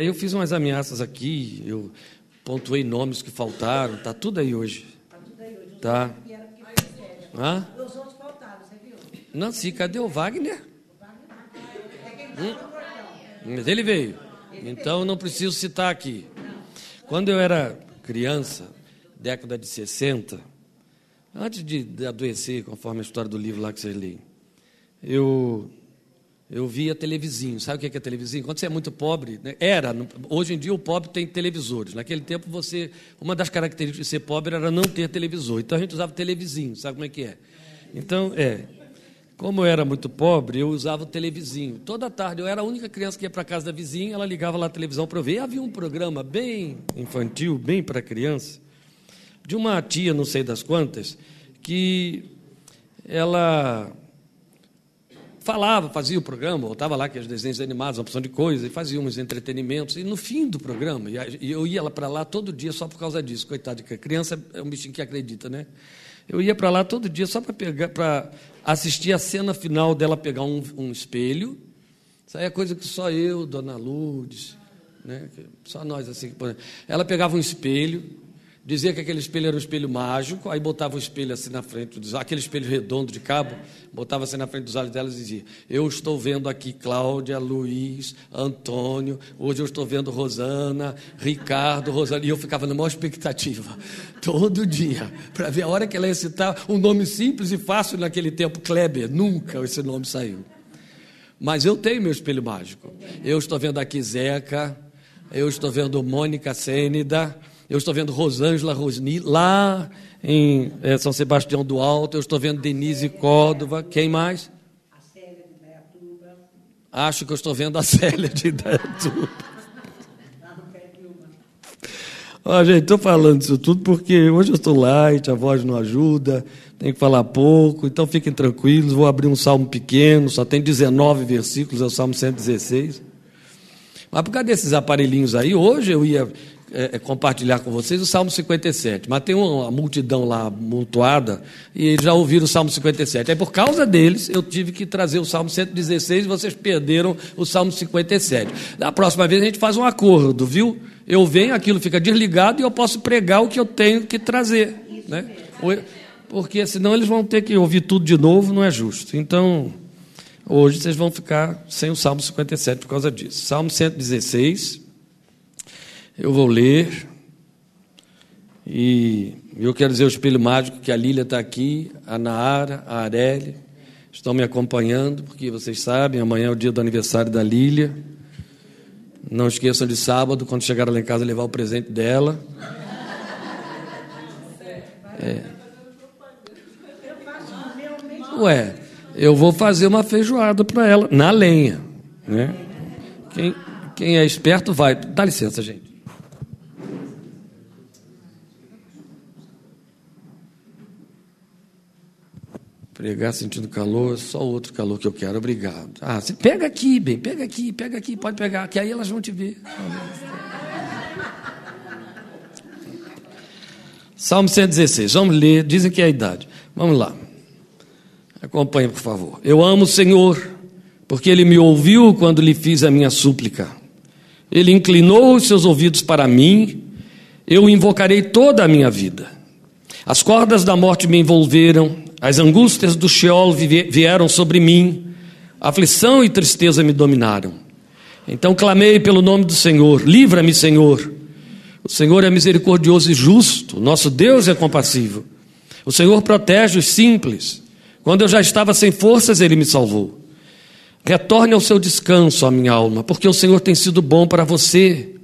Eu fiz umas ameaças aqui, eu pontuei nomes que faltaram, tá tudo aí hoje. Tá tudo aí hoje. Tá. Hã? Os outros faltaram, você viu? Nancy, cadê o Wagner? Hum? Mas ele veio. Então não preciso citar aqui. Quando eu era criança, década de 60, antes de adoecer, conforme a história do livro lá que vocês leem, eu eu via televisinho. Sabe o que é televisinho? Quando você é muito pobre, né? era. Hoje em dia o pobre tem televisores. Naquele tempo você, uma das características de ser pobre era não ter televisor. Então a gente usava televisinho. Sabe como é que é? Então é. Como eu era muito pobre, eu usava o televisinho. Toda tarde eu era a única criança que ia para casa da vizinha. Ela ligava lá a televisão para eu ver. E havia um programa bem infantil, bem para criança, de uma tia, não sei das quantas, que ela falava, fazia o programa, botava lá que os desenhos animados, uma opção de coisas, e fazia uns entretenimentos. E no fim do programa, e eu ia para lá todo dia só por causa disso, coitado, que a criança é um bichinho que acredita, né? Eu ia para lá todo dia só para pegar, para assistir a cena final dela pegar um, um espelho. Isso aí é coisa que só eu, Dona Lourdes, né? Só nós assim. Ela pegava um espelho, Dizia que aquele espelho era um espelho mágico, aí botava o espelho assim na frente, dos, aquele espelho redondo de cabo, botava assim na frente dos olhos dela e dizia: Eu estou vendo aqui Cláudia, Luiz, Antônio, hoje eu estou vendo Rosana, Ricardo, Rosana. E eu ficava na maior expectativa, todo dia, para ver a hora que ela ia citar um nome simples e fácil naquele tempo, Kleber. Nunca esse nome saiu. Mas eu tenho meu espelho mágico. Eu estou vendo aqui Zeca, eu estou vendo Mônica Sênida. Eu estou vendo Rosângela Rosni lá em é, São Sebastião do Alto. Eu estou vendo Denise Córdova. Quem mais? A Célia de Dayatuba. Acho que eu estou vendo a Célia de Dayatuba. Ó, gente, estou falando isso tudo porque hoje eu estou light, a voz não ajuda, tenho que falar pouco, então fiquem tranquilos. Vou abrir um salmo pequeno, só tem 19 versículos, é o salmo 116. Mas por causa desses aparelhinhos aí, hoje eu ia é, é, compartilhar com vocês o Salmo 57. Mas tem uma multidão lá mutuada e eles já ouviram o Salmo 57. Aí por causa deles eu tive que trazer o Salmo 116 e vocês perderam o Salmo 57. Da próxima vez a gente faz um acordo, viu? Eu venho, aquilo fica desligado e eu posso pregar o que eu tenho que trazer. Né? Porque senão eles vão ter que ouvir tudo de novo, não é justo. Então, hoje vocês vão ficar sem o Salmo 57 por causa disso. Salmo 116. Eu vou ler. E eu quero dizer o espelho mágico que a Lília está aqui, a Naara, a Areli, estão me acompanhando, porque vocês sabem, amanhã é o dia do aniversário da Lília. Não esqueçam de sábado, quando chegar lá em casa, levar o presente dela. É. Ué, eu vou fazer uma feijoada para ela, na lenha. Né? Quem, quem é esperto vai. Dá licença, gente. Pregar sentindo calor, só outro calor que eu quero, obrigado. Ah, você pega aqui, bem, pega aqui, pega aqui, pode pegar, que aí elas vão te ver. Salmo 116, vamos ler, dizem que é a idade. Vamos lá. Acompanhe, por favor. Eu amo o Senhor, porque Ele me ouviu quando lhe fiz a minha súplica. Ele inclinou os seus ouvidos para mim, eu invocarei toda a minha vida. As cordas da morte me envolveram, as angústias do Sheol vieram sobre mim, aflição e tristeza me dominaram. Então clamei pelo nome do Senhor: livra-me, Senhor. O Senhor é misericordioso e justo, nosso Deus é compassivo. O Senhor protege os simples. Quando eu já estava sem forças, Ele me salvou. Retorne ao seu descanso, a minha alma, porque o Senhor tem sido bom para você.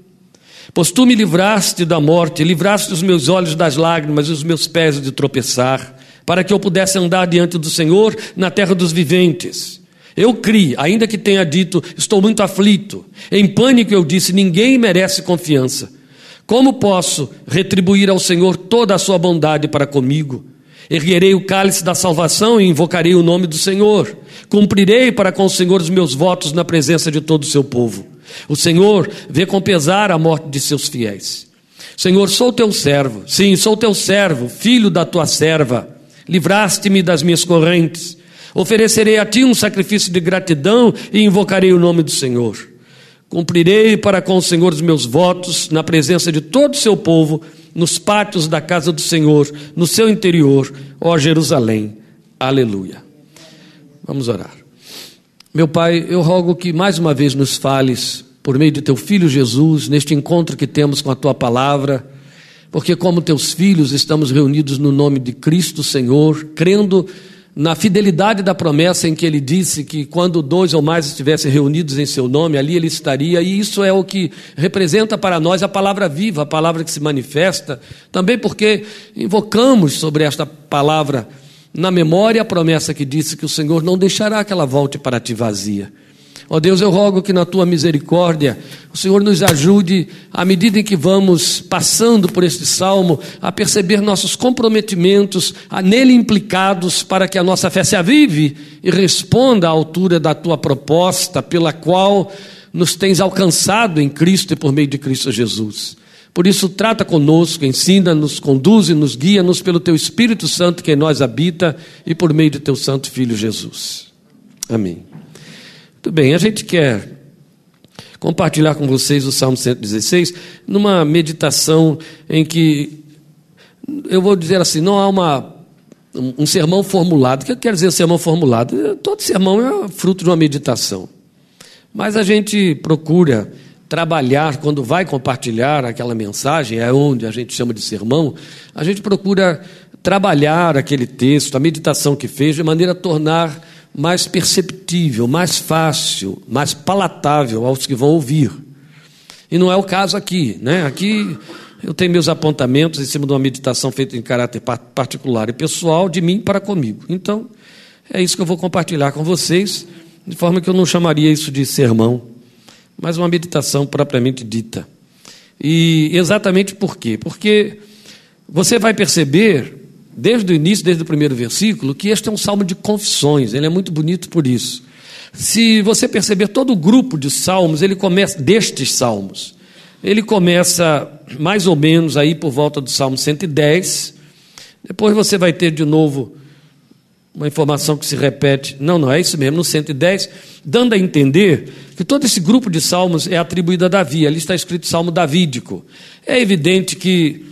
Pois tu me livraste da morte, livraste os meus olhos das lágrimas e os meus pés de tropeçar para que eu pudesse andar diante do Senhor na terra dos viventes. Eu criei, ainda que tenha dito, estou muito aflito. Em pânico eu disse: ninguém merece confiança. Como posso retribuir ao Senhor toda a sua bondade para comigo? Erguerei o cálice da salvação e invocarei o nome do Senhor. Cumprirei para com o Senhor os meus votos na presença de todo o seu povo. O Senhor vê com pesar a morte de seus fiéis. Senhor, sou teu servo. Sim, sou teu servo, filho da tua serva livraste-me das minhas correntes. Oferecerei a ti um sacrifício de gratidão e invocarei o nome do Senhor. Cumprirei para com o Senhor os meus votos, na presença de todo o seu povo, nos pátios da casa do Senhor, no seu interior, ó Jerusalém. Aleluia. Vamos orar. Meu Pai, eu rogo que mais uma vez nos fales, por meio de teu filho Jesus, neste encontro que temos com a tua palavra, porque, como teus filhos, estamos reunidos no nome de Cristo Senhor, crendo na fidelidade da promessa em que ele disse que quando dois ou mais estivessem reunidos em seu nome, ali ele estaria, e isso é o que representa para nós a palavra viva, a palavra que se manifesta, também porque invocamos sobre esta palavra na memória a promessa que disse que o Senhor não deixará que ela volte para ti vazia. Ó oh Deus, eu rogo que na tua misericórdia o Senhor nos ajude, à medida em que vamos passando por este salmo, a perceber nossos comprometimentos, a nele implicados, para que a nossa fé se avive e responda à altura da tua proposta, pela qual nos tens alcançado em Cristo e por meio de Cristo Jesus. Por isso, trata conosco, ensina-nos, conduze-nos, guia-nos pelo teu Espírito Santo que em nós habita e por meio de teu Santo Filho Jesus. Amém. Muito bem, a gente quer compartilhar com vocês o Salmo 116 numa meditação em que eu vou dizer assim, não há uma, um sermão formulado. O que eu quero dizer sermão formulado? Todo sermão é fruto de uma meditação. Mas a gente procura trabalhar, quando vai compartilhar aquela mensagem, é onde a gente chama de sermão, a gente procura trabalhar aquele texto, a meditação que fez, de maneira a tornar mais perceptível, mais fácil, mais palatável aos que vão ouvir. E não é o caso aqui, né? Aqui eu tenho meus apontamentos em cima de uma meditação feita em caráter particular e pessoal de mim para comigo. Então, é isso que eu vou compartilhar com vocês, de forma que eu não chamaria isso de sermão, mas uma meditação propriamente dita. E exatamente por quê? Porque você vai perceber desde o início, desde o primeiro versículo, que este é um salmo de confissões, ele é muito bonito por isso. Se você perceber todo o grupo de salmos, ele começa destes salmos. Ele começa mais ou menos aí por volta do Salmo 110. Depois você vai ter de novo uma informação que se repete. Não, não é isso mesmo, no 110, dando a entender que todo esse grupo de salmos é atribuído a Davi. Ali está escrito Salmo Davídico. É evidente que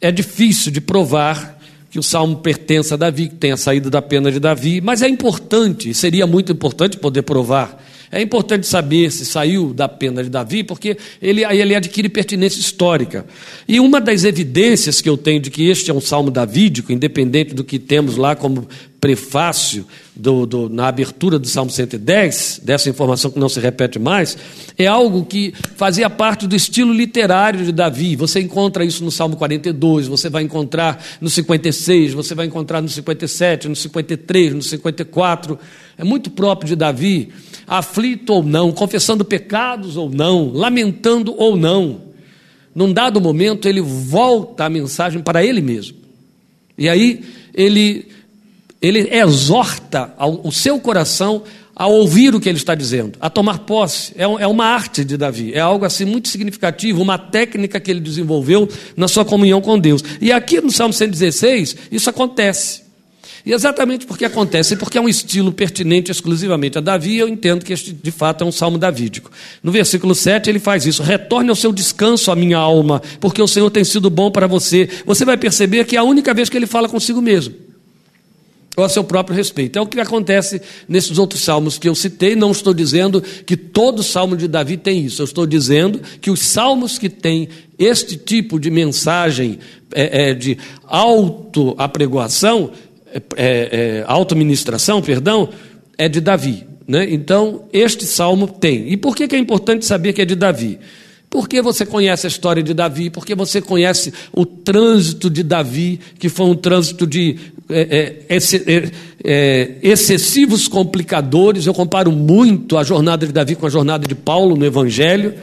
é difícil de provar que o salmo pertence a Davi, que tenha saído da pena de Davi, mas é importante, seria muito importante poder provar. É importante saber se saiu da pena de Davi, porque ele, aí ele adquire pertinência histórica. E uma das evidências que eu tenho de que este é um salmo davídico, independente do que temos lá como prefácio do, do, na abertura do Salmo 110, dessa informação que não se repete mais, é algo que fazia parte do estilo literário de Davi. Você encontra isso no Salmo 42, você vai encontrar no 56, você vai encontrar no 57, no 53, no 54. É muito próprio de Davi, aflito ou não, confessando pecados ou não, lamentando ou não. Num dado momento, ele volta a mensagem para ele mesmo. E aí ele ele exorta o seu coração a ouvir o que ele está dizendo, a tomar posse. É, é uma arte de Davi, é algo assim muito significativo, uma técnica que ele desenvolveu na sua comunhão com Deus. E aqui no Salmo 116, isso acontece. E exatamente porque acontece, porque é um estilo pertinente exclusivamente a Davi, eu entendo que este de fato é um salmo davídico. No versículo 7 ele faz isso: retorne ao seu descanso, a minha alma, porque o Senhor tem sido bom para você. Você vai perceber que é a única vez que ele fala consigo mesmo ou a seu próprio respeito. É o que acontece nesses outros salmos que eu citei. Não estou dizendo que todo salmo de Davi tem isso. Eu estou dizendo que os salmos que têm este tipo de mensagem é, é, de auto-apregoação, é, é, é auto-ministração, perdão, é de Davi. Né? Então, este salmo tem. E por que, que é importante saber que é de Davi? Porque você conhece a história de Davi, porque você conhece o trânsito de Davi, que foi um trânsito de é, é, é, é, excessivos complicadores. Eu comparo muito a jornada de Davi com a jornada de Paulo no Evangelho,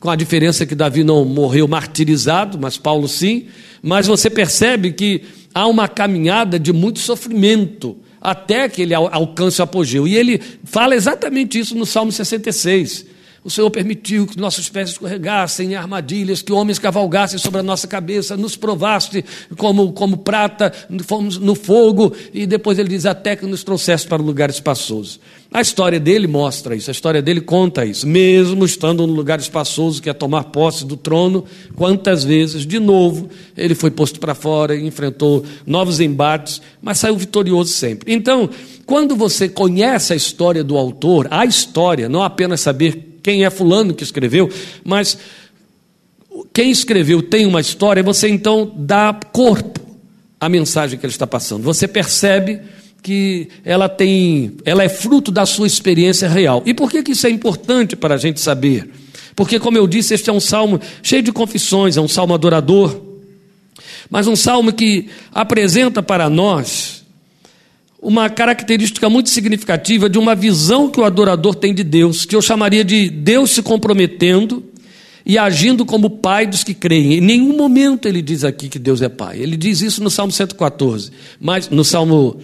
com a diferença que Davi não morreu martirizado, mas Paulo sim. Mas você percebe que há uma caminhada de muito sofrimento até que ele alcance o apogeu. E ele fala exatamente isso no Salmo 66 o Senhor permitiu que nossos pés escorregassem em armadilhas, que homens cavalgassem sobre a nossa cabeça, nos provaste como, como prata, fomos no fogo, e depois ele diz: até que nos trouxeste para um lugar espaçoso. A história dele mostra isso, a história dele conta isso. Mesmo estando no lugar espaçoso, que é tomar posse do trono, quantas vezes, de novo, ele foi posto para fora, enfrentou novos embates, mas saiu vitorioso sempre. Então, quando você conhece a história do autor, a história, não apenas saber quem é fulano que escreveu, mas quem escreveu tem uma história, você então dá corpo à mensagem que ele está passando. Você percebe que ela tem, ela é fruto da sua experiência real. E por que, que isso é importante para a gente saber? Porque, como eu disse, este é um salmo cheio de confissões, é um salmo adorador, mas um salmo que apresenta para nós uma característica muito significativa de uma visão que o adorador tem de Deus, que eu chamaria de Deus se comprometendo e agindo como pai dos que creem. Em nenhum momento ele diz aqui que Deus é pai. Ele diz isso no Salmo 114, mas no Salmo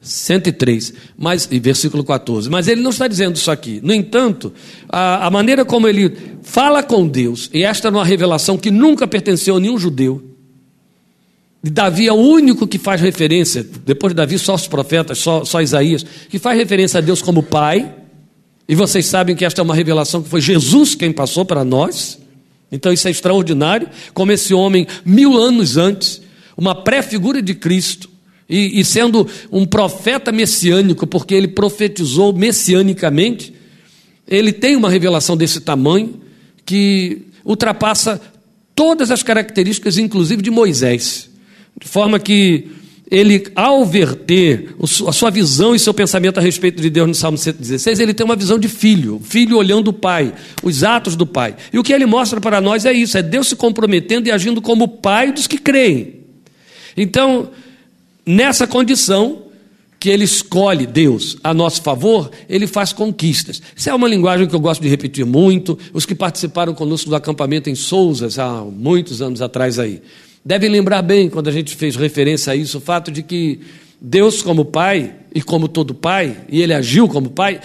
103, mas, e versículo 14. Mas ele não está dizendo isso aqui. No entanto, a, a maneira como ele fala com Deus, e esta é uma revelação que nunca pertenceu a nenhum judeu, Davi é o único que faz referência, depois de Davi, só os profetas, só, só Isaías, que faz referência a Deus como Pai. E vocês sabem que esta é uma revelação que foi Jesus quem passou para nós. Então isso é extraordinário. Como esse homem, mil anos antes, uma pré-figura de Cristo, e, e sendo um profeta messiânico, porque ele profetizou messianicamente, ele tem uma revelação desse tamanho que ultrapassa todas as características, inclusive de Moisés. De forma que ele, ao verter a sua visão e seu pensamento a respeito de Deus no Salmo 116, ele tem uma visão de filho, filho olhando o pai, os atos do pai. E o que ele mostra para nós é isso: é Deus se comprometendo e agindo como pai dos que creem. Então, nessa condição, que ele escolhe Deus a nosso favor, ele faz conquistas. Isso é uma linguagem que eu gosto de repetir muito. Os que participaram conosco do acampamento em Souzas há muitos anos atrás aí. Devem lembrar bem, quando a gente fez referência a isso, o fato de que Deus, como Pai, e como todo Pai, e ele agiu como Pai,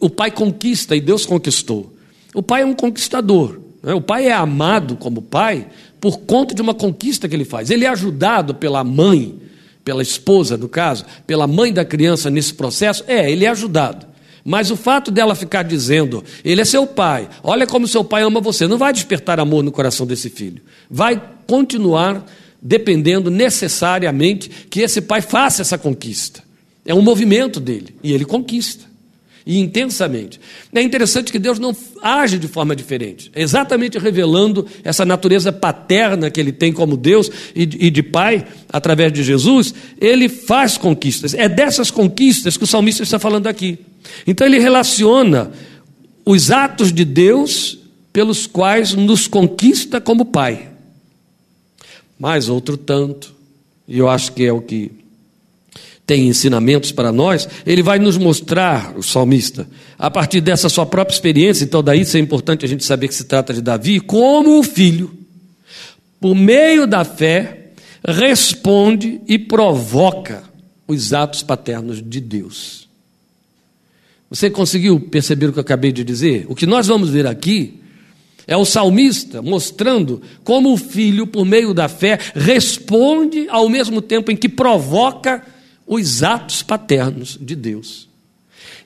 o Pai conquista e Deus conquistou. O Pai é um conquistador. Né? O Pai é amado como Pai por conta de uma conquista que ele faz. Ele é ajudado pela mãe, pela esposa, no caso, pela mãe da criança nesse processo. É, ele é ajudado. Mas o fato dela ficar dizendo, ele é seu pai, olha como seu pai ama você, não vai despertar amor no coração desse filho. Vai continuar dependendo necessariamente que esse pai faça essa conquista. É um movimento dele e ele conquista. E intensamente. É interessante que Deus não age de forma diferente, exatamente revelando essa natureza paterna que ele tem como Deus e de pai, através de Jesus, ele faz conquistas. É dessas conquistas que o salmista está falando aqui. Então ele relaciona os atos de Deus pelos quais nos conquista como pai mais outro tanto, e eu acho que é o que tem ensinamentos para nós, ele vai nos mostrar, o salmista, a partir dessa sua própria experiência, então daí isso é importante a gente saber que se trata de Davi, como o filho, por meio da fé, responde e provoca os atos paternos de Deus. Você conseguiu perceber o que eu acabei de dizer? O que nós vamos ver aqui é o salmista mostrando como o filho, por meio da fé, responde ao mesmo tempo em que provoca os atos paternos de Deus.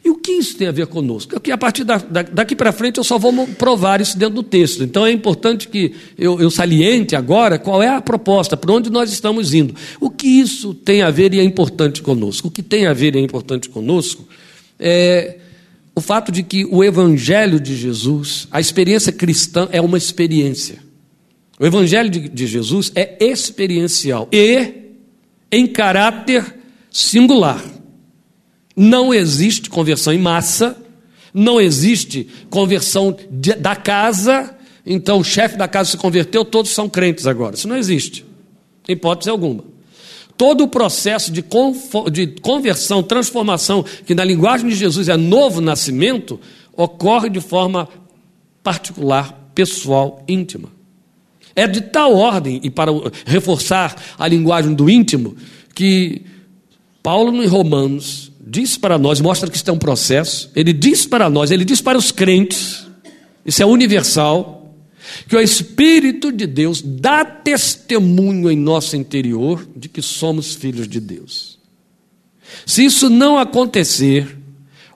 E o que isso tem a ver conosco? É que a partir da, da, daqui para frente eu só vou provar isso dentro do texto. Então é importante que eu, eu saliente agora qual é a proposta, para onde nós estamos indo. O que isso tem a ver e é importante conosco? O que tem a ver e é importante conosco é o fato de que o Evangelho de Jesus, a experiência cristã é uma experiência. O Evangelho de, de Jesus é experiencial e em caráter singular. Não existe conversão em massa, não existe conversão de, da casa, então o chefe da casa se converteu, todos são crentes agora. Isso não existe, hipótese alguma. Todo o processo de, de conversão, transformação, que na linguagem de Jesus é novo nascimento, ocorre de forma particular, pessoal, íntima. É de tal ordem, e para reforçar a linguagem do íntimo, que Paulo, em Romanos, diz para nós, mostra que isso é um processo, ele diz para nós, ele diz para os crentes, isso é universal, que o Espírito de Deus dá testemunho em nosso interior de que somos filhos de Deus. Se isso não acontecer,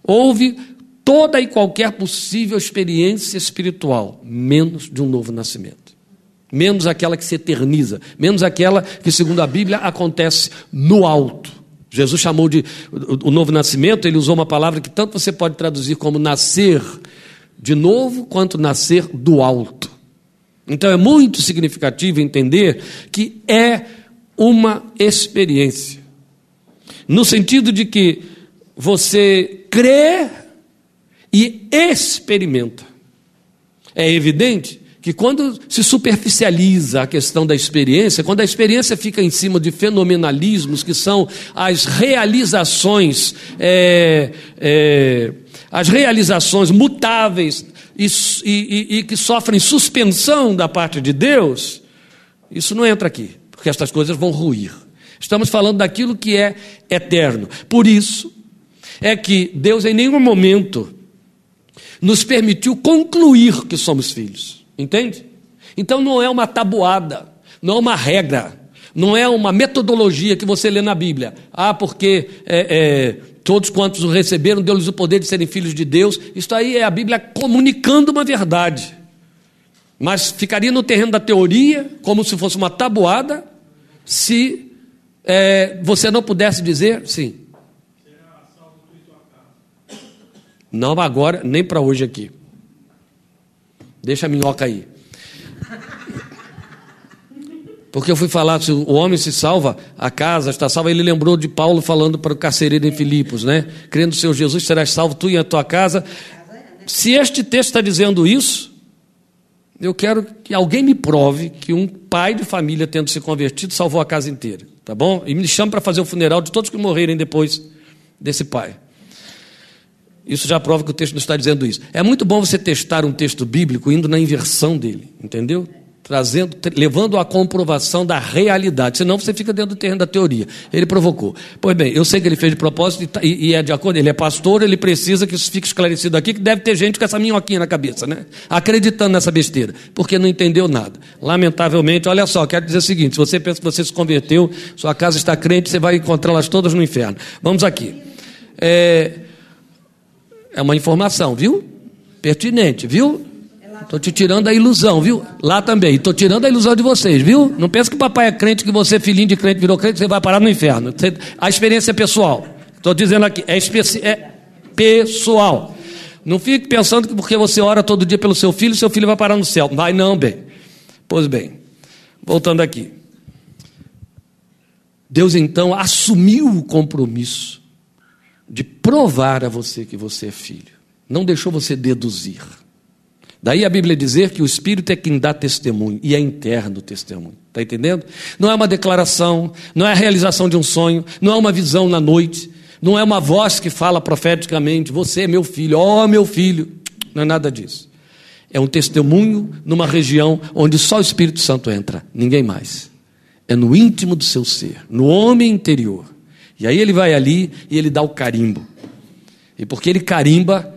houve toda e qualquer possível experiência espiritual, menos de um novo nascimento. Menos aquela que se eterniza, menos aquela que, segundo a Bíblia, acontece no alto. Jesus chamou de o novo nascimento, ele usou uma palavra que tanto você pode traduzir como nascer de novo, quanto nascer do alto. Então é muito significativo entender que é uma experiência, no sentido de que você crê e experimenta. É evidente que quando se superficializa a questão da experiência, quando a experiência fica em cima de fenomenalismos, que são as realizações, é, é, as realizações mutáveis e, e, e que sofrem suspensão da parte de Deus, isso não entra aqui, porque estas coisas vão ruir. Estamos falando daquilo que é eterno. Por isso é que Deus em nenhum momento nos permitiu concluir que somos filhos. Entende? Então não é uma tabuada, não é uma regra, não é uma metodologia que você lê na Bíblia. Ah, porque é, é, todos quantos o receberam, deu-lhes o poder de serem filhos de Deus. Isso aí é a Bíblia comunicando uma verdade. Mas ficaria no terreno da teoria, como se fosse uma tabuada, se é, você não pudesse dizer sim. Não agora, nem para hoje aqui. Deixa a minhoca aí. Porque eu fui falar, se o homem se salva, a casa está salva. Ele lembrou de Paulo falando para o carcereiro em Filipos, né? Crendo no Senhor Jesus, serás salvo tu e a tua casa. Se este texto está dizendo isso, eu quero que alguém me prove que um pai de família, tendo se convertido, salvou a casa inteira, tá bom? E me chame para fazer o funeral de todos que morrerem depois desse pai. Isso já prova que o texto não está dizendo isso. É muito bom você testar um texto bíblico indo na inversão dele, entendeu? Trazendo, levando à comprovação da realidade, senão você fica dentro do terreno da teoria. Ele provocou. Pois bem, eu sei que ele fez de propósito e, tá, e, e é de acordo, ele é pastor, ele precisa que isso fique esclarecido aqui, que deve ter gente com essa minhoquinha na cabeça, né? Acreditando nessa besteira, porque não entendeu nada. Lamentavelmente, olha só, quero dizer o seguinte: se você pensa que você se converteu, sua casa está crente, você vai encontrá-las todas no inferno. Vamos aqui. É, é uma informação, viu? Pertinente, viu? Estou te tirando a ilusão, viu? Lá também. Estou tirando a ilusão de vocês, viu? Não pense que o papai é crente, que você, filhinho de crente, virou crente, você vai parar no inferno. A experiência é pessoal. Estou dizendo aqui, é, é pessoal. Não fique pensando que porque você ora todo dia pelo seu filho, seu filho vai parar no céu. Vai não, bem. Pois bem, voltando aqui. Deus então assumiu o compromisso de provar a você que você é filho. Não deixou você deduzir. Daí a Bíblia dizer que o Espírito é quem dá testemunho, e é interno o testemunho. Está entendendo? Não é uma declaração, não é a realização de um sonho, não é uma visão na noite, não é uma voz que fala profeticamente: Você é meu filho, ó oh, meu filho. Não é nada disso. É um testemunho numa região onde só o Espírito Santo entra, ninguém mais. É no íntimo do seu ser, no homem interior. E aí ele vai ali e ele dá o carimbo. E porque ele carimba,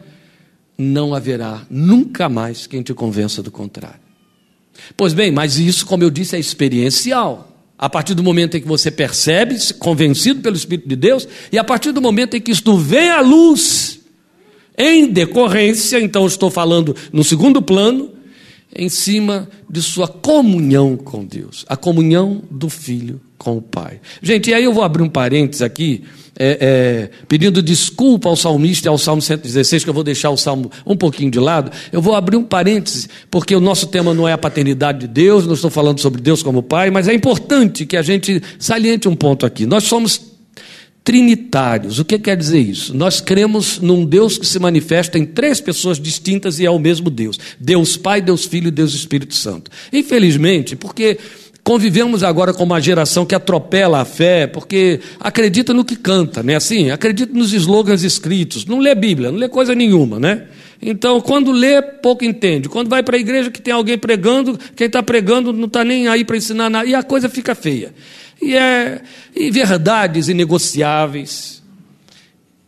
não haverá nunca mais quem te convença do contrário. Pois bem, mas isso, como eu disse, é experiencial. A partir do momento em que você percebe, convencido pelo Espírito de Deus, e a partir do momento em que isto vem à luz, em decorrência, então estou falando no segundo plano, em cima de sua comunhão com Deus, a comunhão do Filho com o Pai. Gente, e aí eu vou abrir um parênteses aqui, é, é, pedindo desculpa ao salmista e ao Salmo 116, que eu vou deixar o Salmo um pouquinho de lado. Eu vou abrir um parênteses, porque o nosso tema não é a paternidade de Deus, não estou falando sobre Deus como Pai, mas é importante que a gente saliente um ponto aqui. Nós somos trinitários. O que quer dizer isso? Nós cremos num Deus que se manifesta em três pessoas distintas e é o mesmo Deus: Deus Pai, Deus Filho e Deus Espírito Santo. Infelizmente, porque convivemos agora com uma geração que atropela a fé, porque acredita no que canta, né? Assim, acredita nos slogans escritos, não lê Bíblia, não lê coisa nenhuma, né? Então, quando lê, pouco entende. Quando vai para a igreja que tem alguém pregando, quem está pregando não está nem aí para ensinar nada, e a coisa fica feia e, é, e verdades inegociáveis,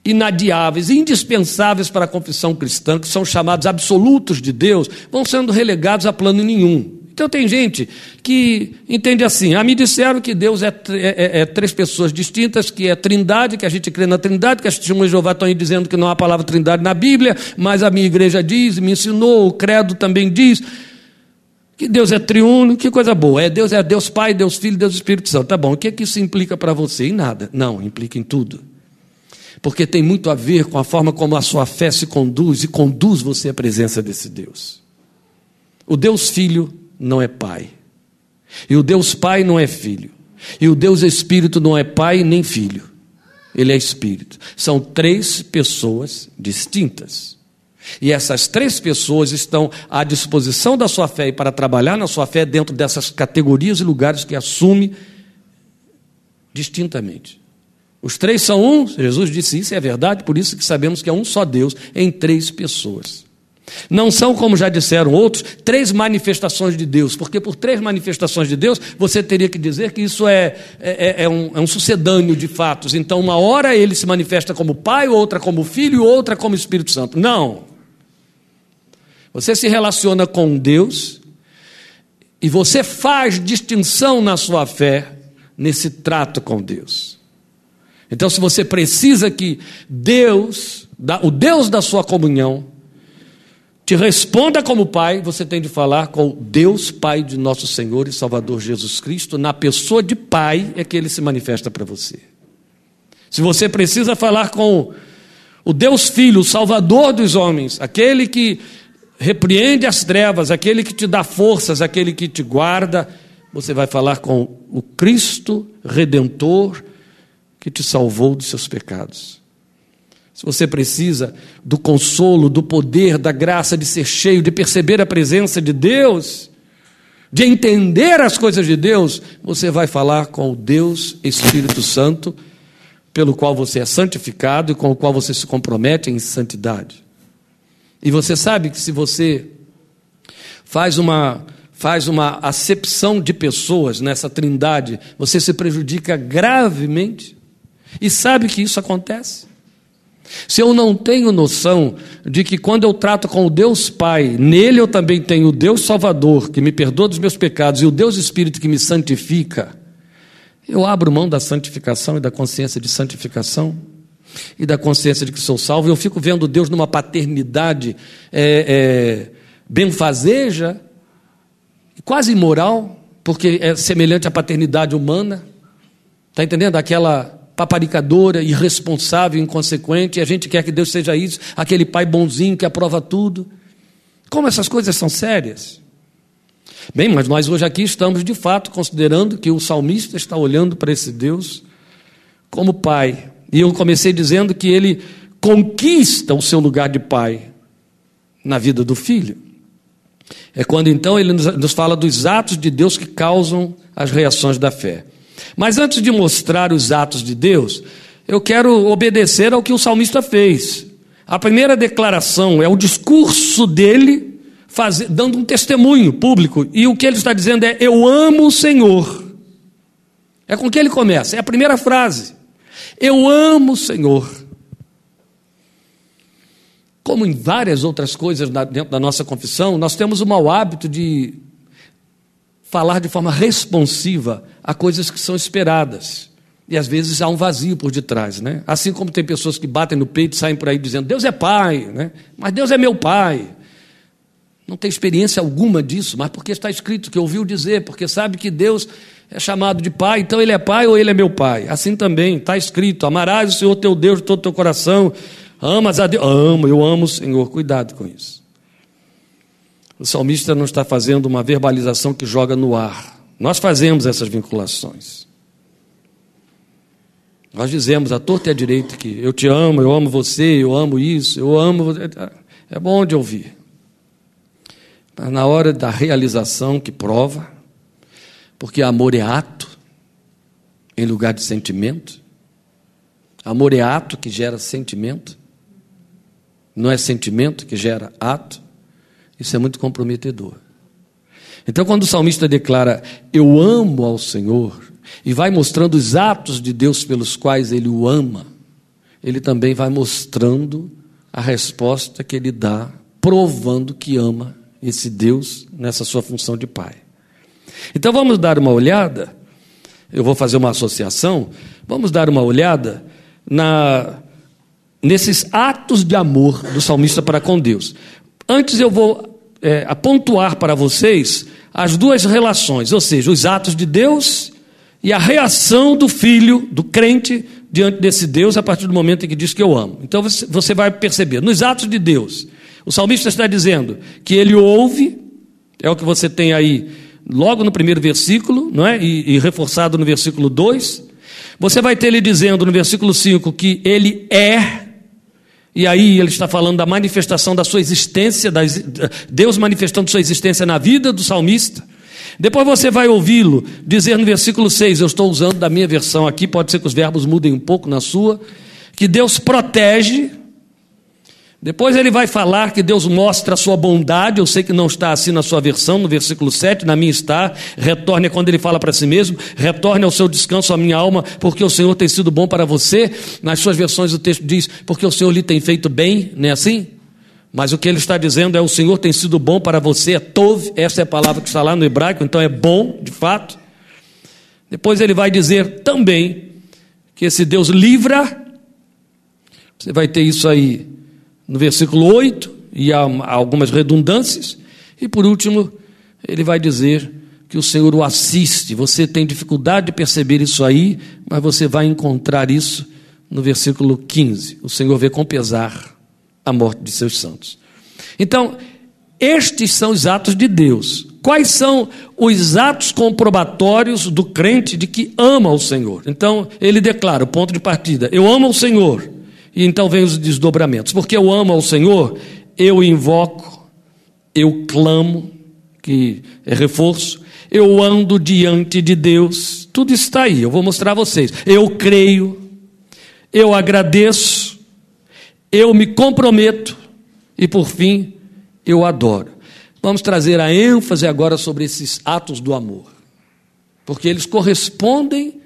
inadiáveis, indispensáveis para a confissão cristã, que são chamados absolutos de Deus, vão sendo relegados a plano nenhum. Então tem gente que entende assim: ah, me disseram que Deus é, é, é, é, três pessoas distintas, que é trindade, que a gente crê na trindade, que as testemunhas de Jeová estão aí dizendo que não há palavra trindade na Bíblia, mas a minha igreja diz, me ensinou, o credo também diz que Deus é triuno, que coisa boa. É Deus é Deus Pai, Deus Filho, Deus Espírito Santo. Tá bom, o que, é que isso implica para você? Em nada. Não, implica em tudo. Porque tem muito a ver com a forma como a sua fé se conduz e conduz você à presença desse Deus. O Deus Filho não é pai. E o Deus Pai não é filho. E o Deus Espírito não é pai nem filho. Ele é espírito. São três pessoas distintas. E essas três pessoas estão à disposição da sua fé e para trabalhar na sua fé dentro dessas categorias e lugares que assume distintamente. Os três são um, Jesus disse isso, é verdade, por isso que sabemos que é um só Deus em três pessoas. Não são, como já disseram outros, três manifestações de Deus, porque por três manifestações de Deus você teria que dizer que isso é, é, é, é um, é um sucedâneo de fatos. Então, uma hora ele se manifesta como Pai, outra como Filho, outra como Espírito Santo. Não. Você se relaciona com Deus e você faz distinção na sua fé nesse trato com Deus. Então, se você precisa que Deus, o Deus da sua comunhão, te responda como pai, você tem de falar com Deus, Pai de nosso Senhor e Salvador Jesus Cristo, na pessoa de pai é que ele se manifesta para você. Se você precisa falar com o Deus Filho, o Salvador dos homens, aquele que repreende as trevas, aquele que te dá forças, aquele que te guarda, você vai falar com o Cristo Redentor que te salvou dos seus pecados. Se você precisa do consolo, do poder, da graça de ser cheio, de perceber a presença de Deus, de entender as coisas de Deus, você vai falar com o Deus Espírito Santo, pelo qual você é santificado e com o qual você se compromete em santidade. E você sabe que se você faz uma faz uma acepção de pessoas nessa trindade, você se prejudica gravemente. E sabe que isso acontece? Se eu não tenho noção de que quando eu trato com o Deus Pai, nele eu também tenho o Deus Salvador, que me perdoa dos meus pecados, e o Deus Espírito que me santifica, eu abro mão da santificação e da consciência de santificação e da consciência de que sou salvo. Eu fico vendo Deus numa paternidade é, é, benfazeja, quase imoral, porque é semelhante à paternidade humana. Está entendendo? Aquela paparicadora, irresponsável, inconsequente, e a gente quer que Deus seja isso, aquele pai bonzinho que aprova tudo. Como essas coisas são sérias? Bem, mas nós hoje aqui estamos de fato considerando que o salmista está olhando para esse Deus como pai. E eu comecei dizendo que ele conquista o seu lugar de pai na vida do filho. É quando então ele nos fala dos atos de Deus que causam as reações da fé. Mas antes de mostrar os atos de Deus, eu quero obedecer ao que o salmista fez. A primeira declaração é o discurso dele, faz, dando um testemunho público, e o que ele está dizendo é: Eu amo o Senhor. É com que ele começa, é a primeira frase. Eu amo o Senhor. Como em várias outras coisas dentro da nossa confissão, nós temos o mau hábito de falar de forma responsiva a coisas que são esperadas. E às vezes há um vazio por detrás, né? Assim como tem pessoas que batem no peito e saem por aí dizendo: Deus é pai, né? Mas Deus é meu pai. Não tem experiência alguma disso, mas porque está escrito, que ouviu dizer, porque sabe que Deus é chamado de pai, então ele é pai ou ele é meu pai. Assim também está escrito: amarás o Senhor teu Deus de todo o teu coração, amas a Deus. Amo, eu amo o Senhor. Cuidado com isso. O salmista não está fazendo uma verbalização que joga no ar. Nós fazemos essas vinculações. Nós dizemos a torta e a direita que eu te amo, eu amo você, eu amo isso, eu amo. É bom de ouvir. Mas na hora da realização que prova, porque amor é ato em lugar de sentimento. Amor é ato que gera sentimento. Não é sentimento que gera ato. Isso é muito comprometedor. Então, quando o salmista declara, Eu amo ao Senhor, e vai mostrando os atos de Deus pelos quais ele o ama, ele também vai mostrando a resposta que ele dá, provando que ama esse Deus nessa sua função de pai. Então vamos dar uma olhada, eu vou fazer uma associação, vamos dar uma olhada na, nesses atos de amor do salmista para com Deus. Antes eu vou é, apontuar para vocês as duas relações, ou seja, os atos de Deus e a reação do filho, do crente, diante desse Deus a partir do momento em que diz que eu amo. Então você vai perceber, nos atos de Deus, o salmista está dizendo que ele ouve, é o que você tem aí logo no primeiro versículo, não é? E, e reforçado no versículo 2. Você vai ter ele dizendo no versículo 5 que ele é, e aí ele está falando da manifestação da sua existência, Deus manifestando sua existência na vida do salmista. Depois você vai ouvi-lo dizer no versículo 6, eu estou usando da minha versão aqui, pode ser que os verbos mudem um pouco na sua, que Deus protege, depois ele vai falar que Deus mostra a sua bondade, eu sei que não está assim na sua versão, no versículo 7, na minha está, retorne quando ele fala para si mesmo, retorne ao seu descanso, a minha alma, porque o Senhor tem sido bom para você. Nas suas versões o texto diz, porque o Senhor lhe tem feito bem, não é assim? Mas o que ele está dizendo é: o Senhor tem sido bom para você, é tov, essa é a palavra que está lá no hebraico, então é bom, de fato. Depois ele vai dizer também que esse Deus livra, você vai ter isso aí no versículo 8, e há algumas redundâncias. E por último, ele vai dizer que o Senhor o assiste. Você tem dificuldade de perceber isso aí, mas você vai encontrar isso no versículo 15. O Senhor vê com pesar a morte de seus santos. Então, estes são os atos de Deus. Quais são os atos comprobatórios do crente de que ama o Senhor? Então, ele declara, o ponto de partida: Eu amo o Senhor. E então vem os desdobramentos. Porque eu amo ao Senhor, eu invoco, eu clamo, que é reforço, eu ando diante de Deus. Tudo está aí, eu vou mostrar a vocês. Eu creio, eu agradeço, eu me comprometo e por fim, eu adoro. Vamos trazer a ênfase agora sobre esses atos do amor. Porque eles correspondem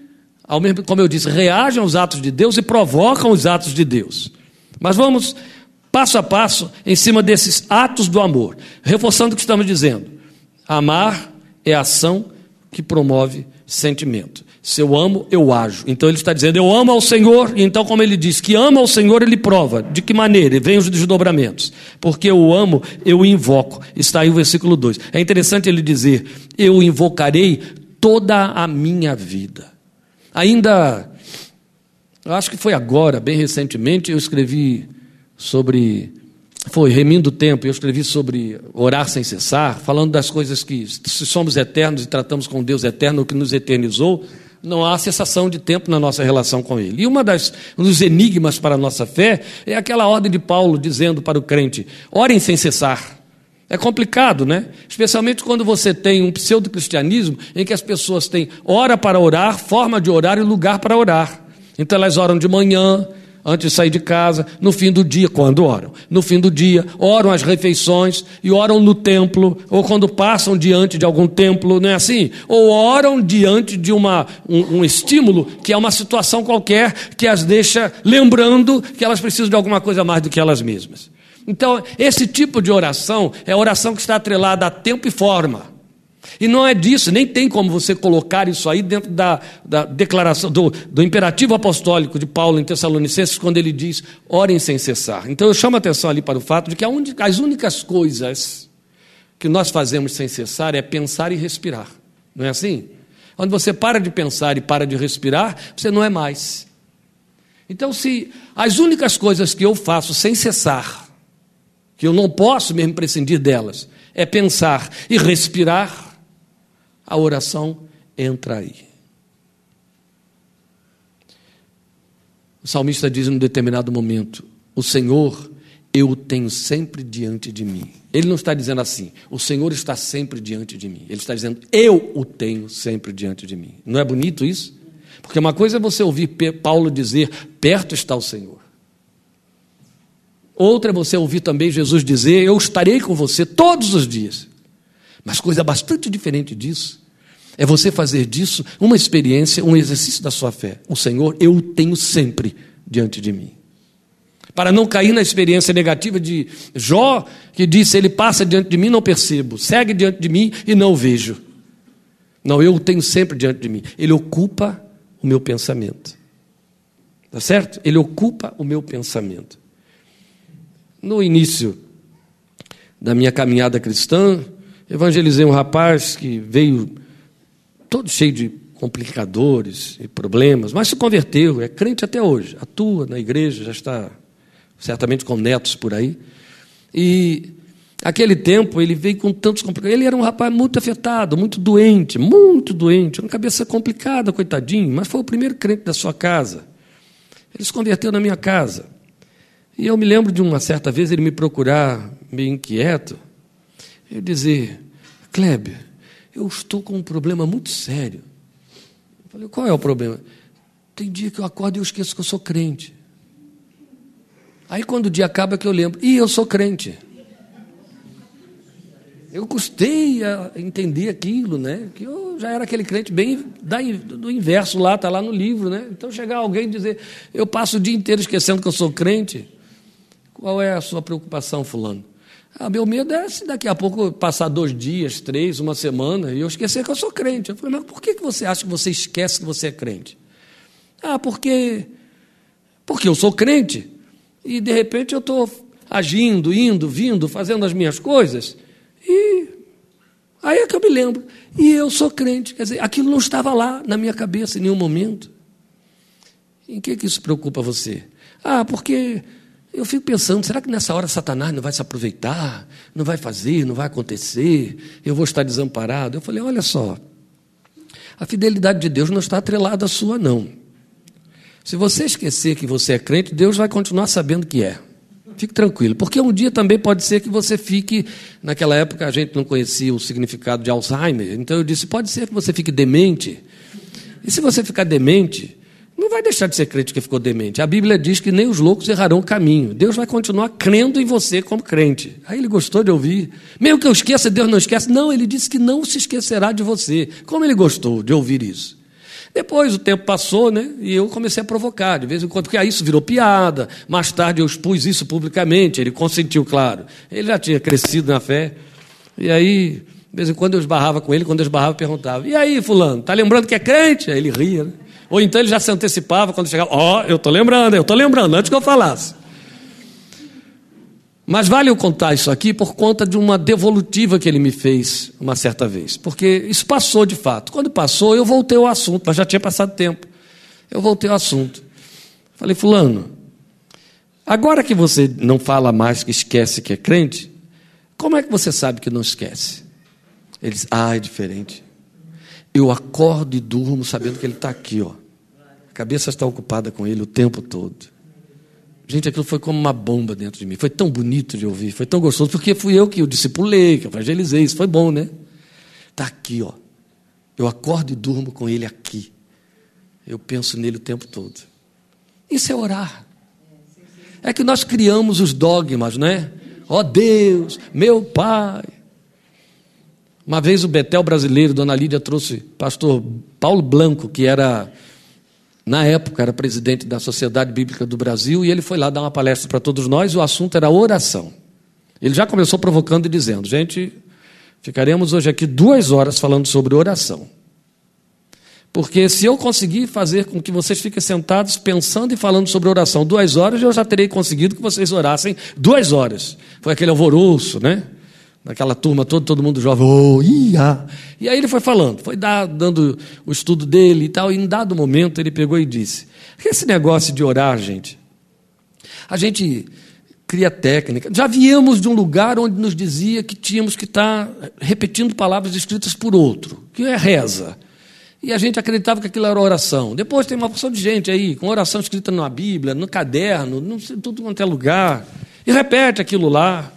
ao mesmo, como eu disse, reagem aos atos de Deus e provocam os atos de Deus. Mas vamos passo a passo em cima desses atos do amor, reforçando o que estamos dizendo. Amar é ação que promove sentimento. Se eu amo, eu ajo. Então ele está dizendo, eu amo ao Senhor, e então, como ele diz que ama ao Senhor, ele prova. De que maneira? Vem os desdobramentos. Porque eu amo, eu invoco. Está aí o versículo 2. É interessante ele dizer, eu invocarei toda a minha vida. Ainda, acho que foi agora, bem recentemente, eu escrevi sobre. Foi remindo o tempo, eu escrevi sobre orar sem cessar, falando das coisas que, se somos eternos e tratamos com Deus eterno, o que nos eternizou, não há cessação de tempo na nossa relação com Ele. E uma das, um dos enigmas para a nossa fé é aquela ordem de Paulo dizendo para o crente: orem sem cessar. É complicado, né? Especialmente quando você tem um pseudo-cristianismo em que as pessoas têm hora para orar, forma de orar e lugar para orar. Então elas oram de manhã, antes de sair de casa, no fim do dia, quando oram, no fim do dia, oram as refeições e oram no templo, ou quando passam diante de algum templo, não é assim? Ou oram diante de uma, um, um estímulo que é uma situação qualquer que as deixa lembrando que elas precisam de alguma coisa mais do que elas mesmas. Então, esse tipo de oração é oração que está atrelada a tempo e forma. E não é disso, nem tem como você colocar isso aí dentro da, da declaração, do, do, imperativo apostólico de Paulo em Tessalonicenses, quando ele diz: orem sem cessar. Então eu chamo a atenção ali para o fato de que única, as únicas coisas que nós fazemos sem cessar é pensar e respirar. Não é assim? Quando você para de pensar e para de respirar, você não é mais. Então, se as únicas coisas que eu faço sem cessar que eu não posso mesmo prescindir delas, é pensar e respirar, a oração entra aí. O salmista diz em um determinado momento: O Senhor eu o tenho sempre diante de mim. Ele não está dizendo assim, o Senhor está sempre diante de mim. Ele está dizendo, eu o tenho sempre diante de mim. Não é bonito isso? Porque uma coisa é você ouvir Paulo dizer, perto está o Senhor. Outra é você ouvir também Jesus dizer: Eu estarei com você todos os dias. Mas coisa bastante diferente disso é você fazer disso uma experiência, um exercício da sua fé. O Senhor, eu o tenho sempre diante de mim. para não cair na experiência negativa de Jó, que disse: Ele passa diante de mim, não percebo, segue diante de mim e não vejo. Não, eu o tenho sempre diante de mim. Ele ocupa o meu pensamento. Tá certo? Ele ocupa o meu pensamento. No início da minha caminhada cristã, evangelizei um rapaz que veio todo cheio de complicadores e problemas, mas se converteu, é crente até hoje, atua na igreja, já está certamente com netos por aí. E aquele tempo ele veio com tantos complicados. Ele era um rapaz muito afetado, muito doente, muito doente, uma cabeça complicada, coitadinho, mas foi o primeiro crente da sua casa. Ele se converteu na minha casa. E eu me lembro de uma certa vez ele me procurar meio inquieto, e dizer: Kleber, eu estou com um problema muito sério. Eu falei: qual é o problema? Tem dia que eu acordo e eu esqueço que eu sou crente. Aí quando o dia acaba que eu lembro, e eu sou crente. Eu custei a entender aquilo, né? Que eu já era aquele crente bem do inverso lá, está lá no livro, né? Então chegar alguém e dizer, eu passo o dia inteiro esquecendo que eu sou crente. Qual é a sua preocupação, fulano? Ah, meu medo é se daqui a pouco passar dois dias, três, uma semana, e eu esquecer que eu sou crente. Eu falei, mas por que você acha que você esquece que você é crente? Ah, porque, porque eu sou crente e de repente eu estou agindo, indo, vindo, fazendo as minhas coisas, e aí é que eu me lembro. E eu sou crente, quer dizer, aquilo não estava lá na minha cabeça em nenhum momento. Em que, que isso preocupa você? Ah, porque eu fico pensando, será que nessa hora Satanás não vai se aproveitar, não vai fazer, não vai acontecer, eu vou estar desamparado? Eu falei, olha só, a fidelidade de Deus não está atrelada à sua, não. Se você esquecer que você é crente, Deus vai continuar sabendo que é. Fique tranquilo, porque um dia também pode ser que você fique. Naquela época a gente não conhecia o significado de Alzheimer, então eu disse: pode ser que você fique demente. E se você ficar demente, não vai deixar de ser crente que ficou demente. A Bíblia diz que nem os loucos errarão o caminho. Deus vai continuar crendo em você como crente. Aí ele gostou de ouvir. Mesmo que eu esqueça, Deus não esquece. Não, ele disse que não se esquecerá de você. Como ele gostou de ouvir isso? Depois o tempo passou, né? E eu comecei a provocar, de vez em quando, porque aí isso virou piada. Mais tarde eu expus isso publicamente, ele consentiu, claro. Ele já tinha crescido na fé. E aí, de vez em quando eu esbarrava com ele, quando eu esbarrava, eu perguntava: E aí, Fulano, tá lembrando que é crente? Aí ele ria, né? Ou então ele já se antecipava quando chegava: Ó, oh, eu tô lembrando, eu tô lembrando, antes que eu falasse. Mas vale eu contar isso aqui por conta de uma devolutiva que ele me fez uma certa vez. Porque isso passou de fato. Quando passou, eu voltei ao assunto, mas já tinha passado tempo. Eu voltei ao assunto. Falei, Fulano, agora que você não fala mais que esquece que é crente, como é que você sabe que não esquece? Ele disse, ah, é diferente. Eu acordo e durmo sabendo que ele está aqui, ó. A cabeça está ocupada com ele o tempo todo. Gente, aquilo foi como uma bomba dentro de mim. Foi tão bonito de ouvir, foi tão gostoso, porque fui eu que o discipulei, que evangelizei. Isso foi bom, né? Está aqui, ó. Eu acordo e durmo com ele aqui. Eu penso nele o tempo todo. Isso é orar. É que nós criamos os dogmas, né? Ó oh Deus, meu Pai. Uma vez o Betel brasileiro, Dona Lídia, trouxe pastor Paulo Blanco, que era na época era presidente da Sociedade Bíblica do Brasil, e ele foi lá dar uma palestra para todos nós, e o assunto era oração. Ele já começou provocando e dizendo: gente, ficaremos hoje aqui duas horas falando sobre oração. Porque se eu conseguir fazer com que vocês fiquem sentados pensando e falando sobre oração duas horas, eu já terei conseguido que vocês orassem duas horas. Foi aquele alvoroço, né? Naquela turma toda, todo mundo jovem, oh, ia. e aí ele foi falando, foi dando o estudo dele e tal, e em dado momento ele pegou e disse, esse negócio de orar, gente, a gente cria técnica, já viemos de um lugar onde nos dizia que tínhamos que estar repetindo palavras escritas por outro, que é reza, e a gente acreditava que aquilo era oração. Depois tem uma porção de gente aí, com oração escrita na Bíblia, no caderno, não sei, tudo quanto é lugar, e repete aquilo lá.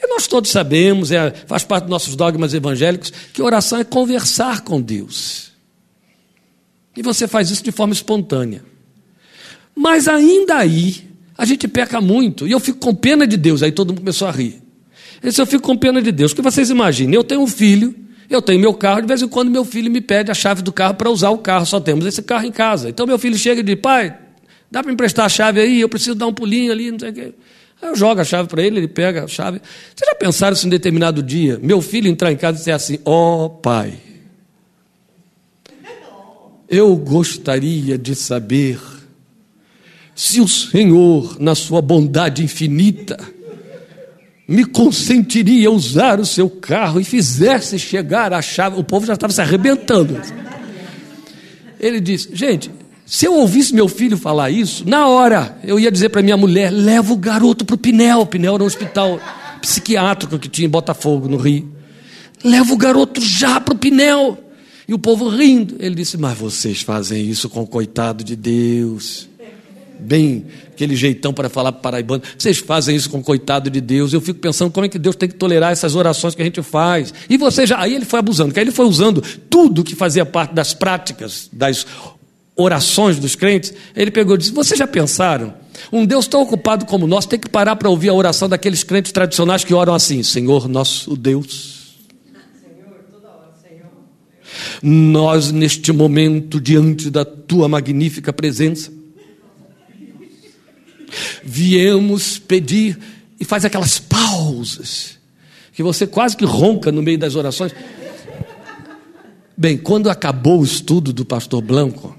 E nós todos sabemos, é, faz parte dos nossos dogmas evangélicos, que oração é conversar com Deus. E você faz isso de forma espontânea. Mas ainda aí, a gente peca muito, e eu fico com pena de Deus, aí todo mundo começou a rir. Esse eu fico com pena de Deus, porque vocês imaginem, eu tenho um filho, eu tenho meu carro, de vez em quando meu filho me pede a chave do carro para usar o carro, só temos esse carro em casa. Então meu filho chega e diz, pai, Dá para emprestar a chave aí? Eu preciso dar um pulinho ali, não sei o quê. Aí eu jogo a chave para ele, ele pega a chave. Vocês já pensaram se em determinado dia meu filho entrar em casa e dizer assim: Ó oh, pai, eu gostaria de saber se o Senhor, na sua bondade infinita, me consentiria usar o seu carro e fizesse chegar a chave. O povo já estava se arrebentando. Ele disse: Gente, se eu ouvisse meu filho falar isso, na hora eu ia dizer para minha mulher: leva o garoto para o Pinel. Pinel era um hospital psiquiátrico que tinha em Botafogo, no Rio. Leva o garoto já para o Pinel. E o povo rindo. Ele disse: Mas vocês fazem isso com o coitado de Deus. Bem, aquele jeitão para falar paraibano. Vocês fazem isso com o coitado de Deus. Eu fico pensando como é que Deus tem que tolerar essas orações que a gente faz. E você já. Aí ele foi abusando, que aí ele foi usando tudo que fazia parte das práticas, das orações dos crentes, ele pegou e disse: Vocês já pensaram? Um Deus tão ocupado como nosso tem que parar para ouvir a oração daqueles crentes tradicionais que oram assim: Senhor nosso Deus. Nós, neste momento, diante da tua magnífica presença, viemos pedir e faz aquelas pausas que você quase que ronca no meio das orações. Bem, quando acabou o estudo do pastor Blanco,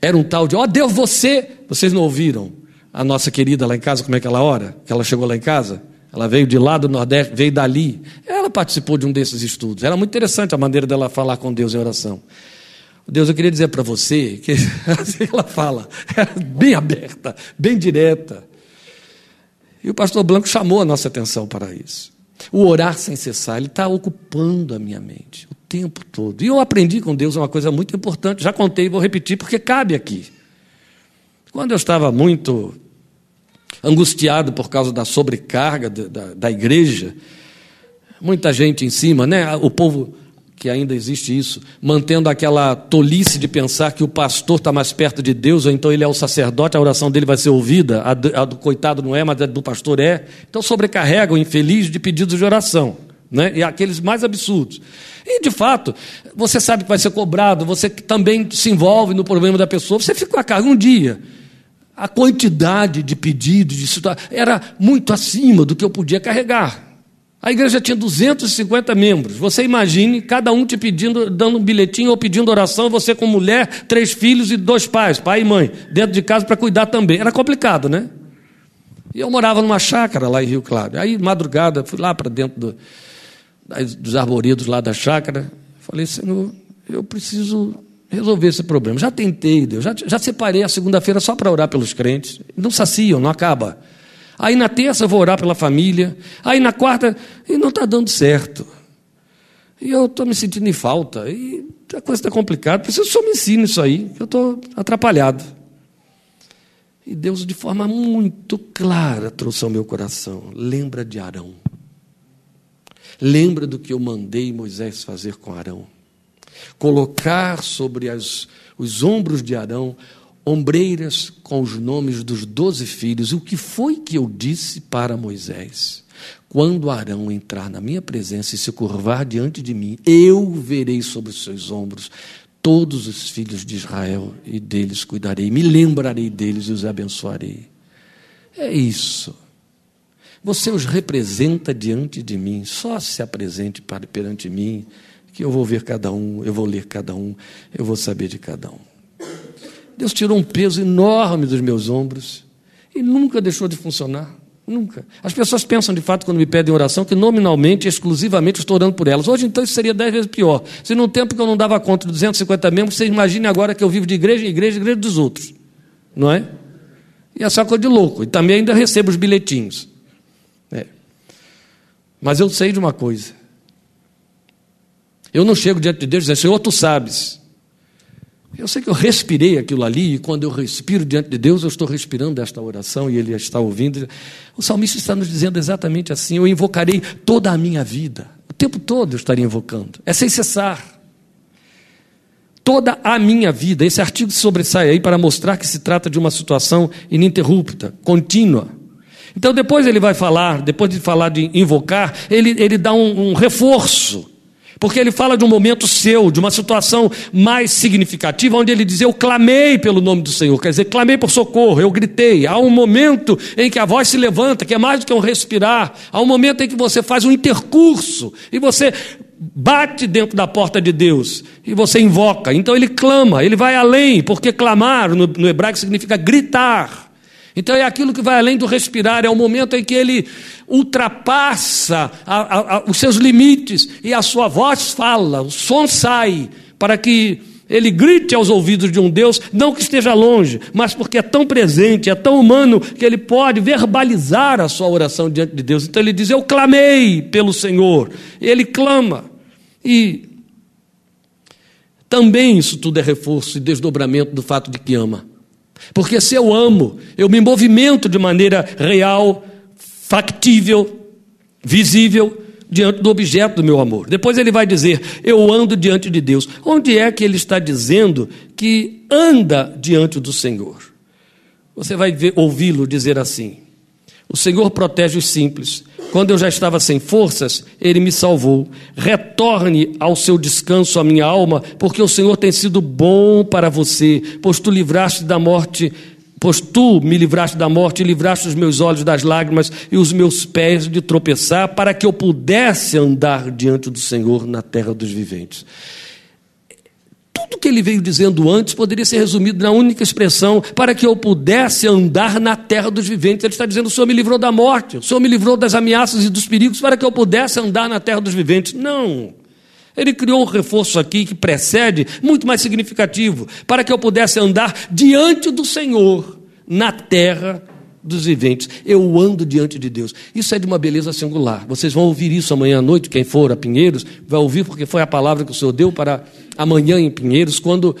era um tal de, ó oh, Deus, você. Vocês não ouviram a nossa querida lá em casa, como é que ela ora? Que ela chegou lá em casa? Ela veio de lá do Nordeste, veio dali. Ela participou de um desses estudos. Era muito interessante a maneira dela falar com Deus em oração. Deus, eu queria dizer para você que assim ela fala, era bem aberta, bem direta. E o pastor Blanco chamou a nossa atenção para isso. O orar sem cessar, ele está ocupando a minha mente o tempo todo. E eu aprendi com Deus uma coisa muito importante, já contei e vou repetir porque cabe aqui. Quando eu estava muito angustiado por causa da sobrecarga da, da, da igreja, muita gente em cima, né? O povo que ainda existe isso, mantendo aquela tolice de pensar que o pastor está mais perto de Deus, ou então ele é o sacerdote, a oração dele vai ser ouvida, a do, coitado não é, mas a do pastor é. Então sobrecarrega o infeliz de pedidos de oração. Né? E aqueles mais absurdos. E, de fato, você sabe que vai ser cobrado, você também se envolve no problema da pessoa, você fica com a carga um dia. A quantidade de pedidos, de situações, era muito acima do que eu podia carregar. A igreja tinha 250 membros. Você imagine cada um te pedindo, dando um bilhetinho ou pedindo oração, você com mulher, três filhos e dois pais, pai e mãe, dentro de casa para cuidar também. Era complicado, né? E eu morava numa chácara lá em Rio Claro. Aí, madrugada, fui lá para dentro do, dos arboredos lá da chácara. Falei, Senhor, eu preciso resolver esse problema. Já tentei, Deus, já, já separei a segunda-feira só para orar pelos crentes. Não saciam, não acaba. Aí na terça eu vou orar pela família. Aí na quarta, e não está dando certo. E eu estou me sentindo em falta. E a coisa está complicada. Preciso que o senhor me ensine isso aí, eu estou atrapalhado. E Deus, de forma muito clara, trouxe ao meu coração: lembra de Arão. Lembra do que eu mandei Moisés fazer com Arão. Colocar sobre as, os ombros de Arão ombreiras com os nomes dos doze filhos. O que foi que eu disse para Moisés? Quando Arão entrar na minha presença e se curvar diante de mim, eu verei sobre os seus ombros todos os filhos de Israel e deles cuidarei, me lembrarei deles e os abençoarei. É isso. Você os representa diante de mim, só se apresente perante mim, que eu vou ver cada um, eu vou ler cada um, eu vou saber de cada um. Deus tirou um peso enorme dos meus ombros e nunca deixou de funcionar. Nunca. As pessoas pensam, de fato, quando me pedem oração, que nominalmente, exclusivamente, estou orando por elas. Hoje, então, isso seria dez vezes pior. Se num tempo que eu não dava conta de 250 membros, você imagine agora que eu vivo de igreja em igreja, igreja dos outros. Não é? E é coisa de louco. E também ainda recebo os bilhetinhos. É. Mas eu sei de uma coisa. Eu não chego diante de Deus e dizer, Senhor, tu sabes. Eu sei que eu respirei aquilo ali, e quando eu respiro diante de Deus, eu estou respirando esta oração e Ele está ouvindo. O salmista está nos dizendo exatamente assim: eu invocarei toda a minha vida, o tempo todo eu estaria invocando, é sem cessar. Toda a minha vida, esse artigo sobressai aí para mostrar que se trata de uma situação ininterrupta, contínua. Então, depois ele vai falar, depois de falar de invocar, ele, ele dá um, um reforço Porque ele fala de um momento seu, de uma situação mais significativa, onde ele diz: Eu clamei pelo nome do Senhor, quer dizer, clamei por socorro, eu gritei. Há um momento em que a voz se levanta, que é mais do que um respirar. Há um momento em que você faz um intercurso e você bate dentro da porta de Deus e você invoca. Então ele clama, ele vai além, porque clamar no, no hebraico significa gritar. Então é aquilo que vai além do respirar, é o momento em que ele ultrapassa a, a, a, os seus limites e a sua voz fala, o som sai, para que ele grite aos ouvidos de um Deus, não que esteja longe, mas porque é tão presente, é tão humano, que ele pode verbalizar a sua oração diante de Deus. Então ele diz: Eu clamei pelo Senhor. Ele clama. E também isso tudo é reforço e desdobramento do fato de que ama. Porque se eu amo, eu me movimento de maneira real, factível, visível, diante do objeto do meu amor. Depois ele vai dizer: Eu ando diante de Deus. Onde é que ele está dizendo que anda diante do Senhor? Você vai ouvi-lo dizer assim: O Senhor protege os simples. Quando eu já estava sem forças, ele me salvou. Retorne ao seu descanso a minha alma, porque o Senhor tem sido bom para você, pois tu livraste da morte Pois tu me livraste da morte, livraste os meus olhos das lágrimas e os meus pés de tropeçar, para que eu pudesse andar diante do Senhor na terra dos viventes. Tudo que ele veio dizendo antes poderia ser resumido na única expressão: para que eu pudesse andar na terra dos viventes. Ele está dizendo: o Senhor me livrou da morte, o Senhor me livrou das ameaças e dos perigos, para que eu pudesse andar na terra dos viventes. Não. Ele criou um reforço aqui que precede, muito mais significativo, para que eu pudesse andar diante do Senhor, na terra dos viventes. Eu ando diante de Deus. Isso é de uma beleza singular. Vocês vão ouvir isso amanhã à noite, quem for a Pinheiros, vai ouvir porque foi a palavra que o Senhor deu para amanhã em Pinheiros, quando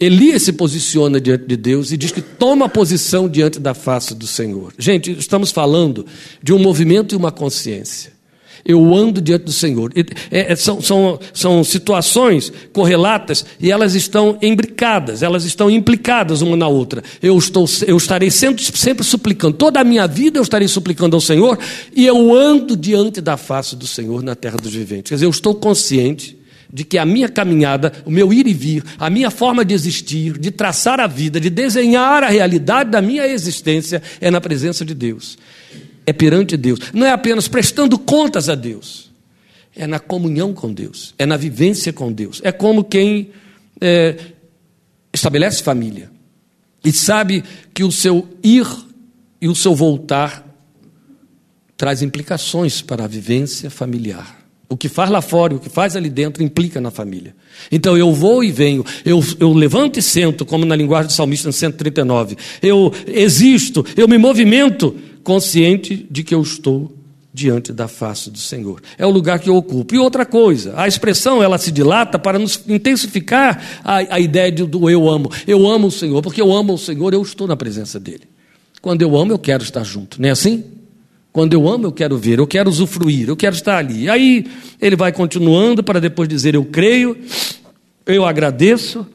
Elias se posiciona diante de Deus e diz que toma posição diante da face do Senhor. Gente, estamos falando de um movimento e uma consciência eu ando diante do Senhor. É, é, são, são, são situações correlatas e elas estão imbricadas, elas estão implicadas uma na outra. Eu, estou, eu estarei sempre, sempre suplicando, toda a minha vida eu estarei suplicando ao Senhor e eu ando diante da face do Senhor na terra dos viventes. Quer dizer, eu estou consciente de que a minha caminhada, o meu ir e vir, a minha forma de existir, de traçar a vida, de desenhar a realidade da minha existência é na presença de Deus é perante Deus. Não é apenas prestando contas a Deus, é na comunhão com Deus, é na vivência com Deus. É como quem é, estabelece família e sabe que o seu ir e o seu voltar traz implicações para a vivência familiar. O que faz lá fora e o que faz ali dentro implica na família. Então eu vou e venho, eu, eu levanto e sento, como na linguagem do salmista no 139. Eu existo, eu me movimento consciente de que eu estou diante da face do Senhor. É o lugar que eu ocupo. E outra coisa, a expressão ela se dilata para nos intensificar a, a ideia de, do eu amo. Eu amo o Senhor, porque eu amo o Senhor, eu estou na presença dele. Quando eu amo, eu quero estar junto, não é assim? Quando eu amo, eu quero ver, eu quero usufruir, eu quero estar ali. Aí ele vai continuando para depois dizer: Eu creio, eu agradeço,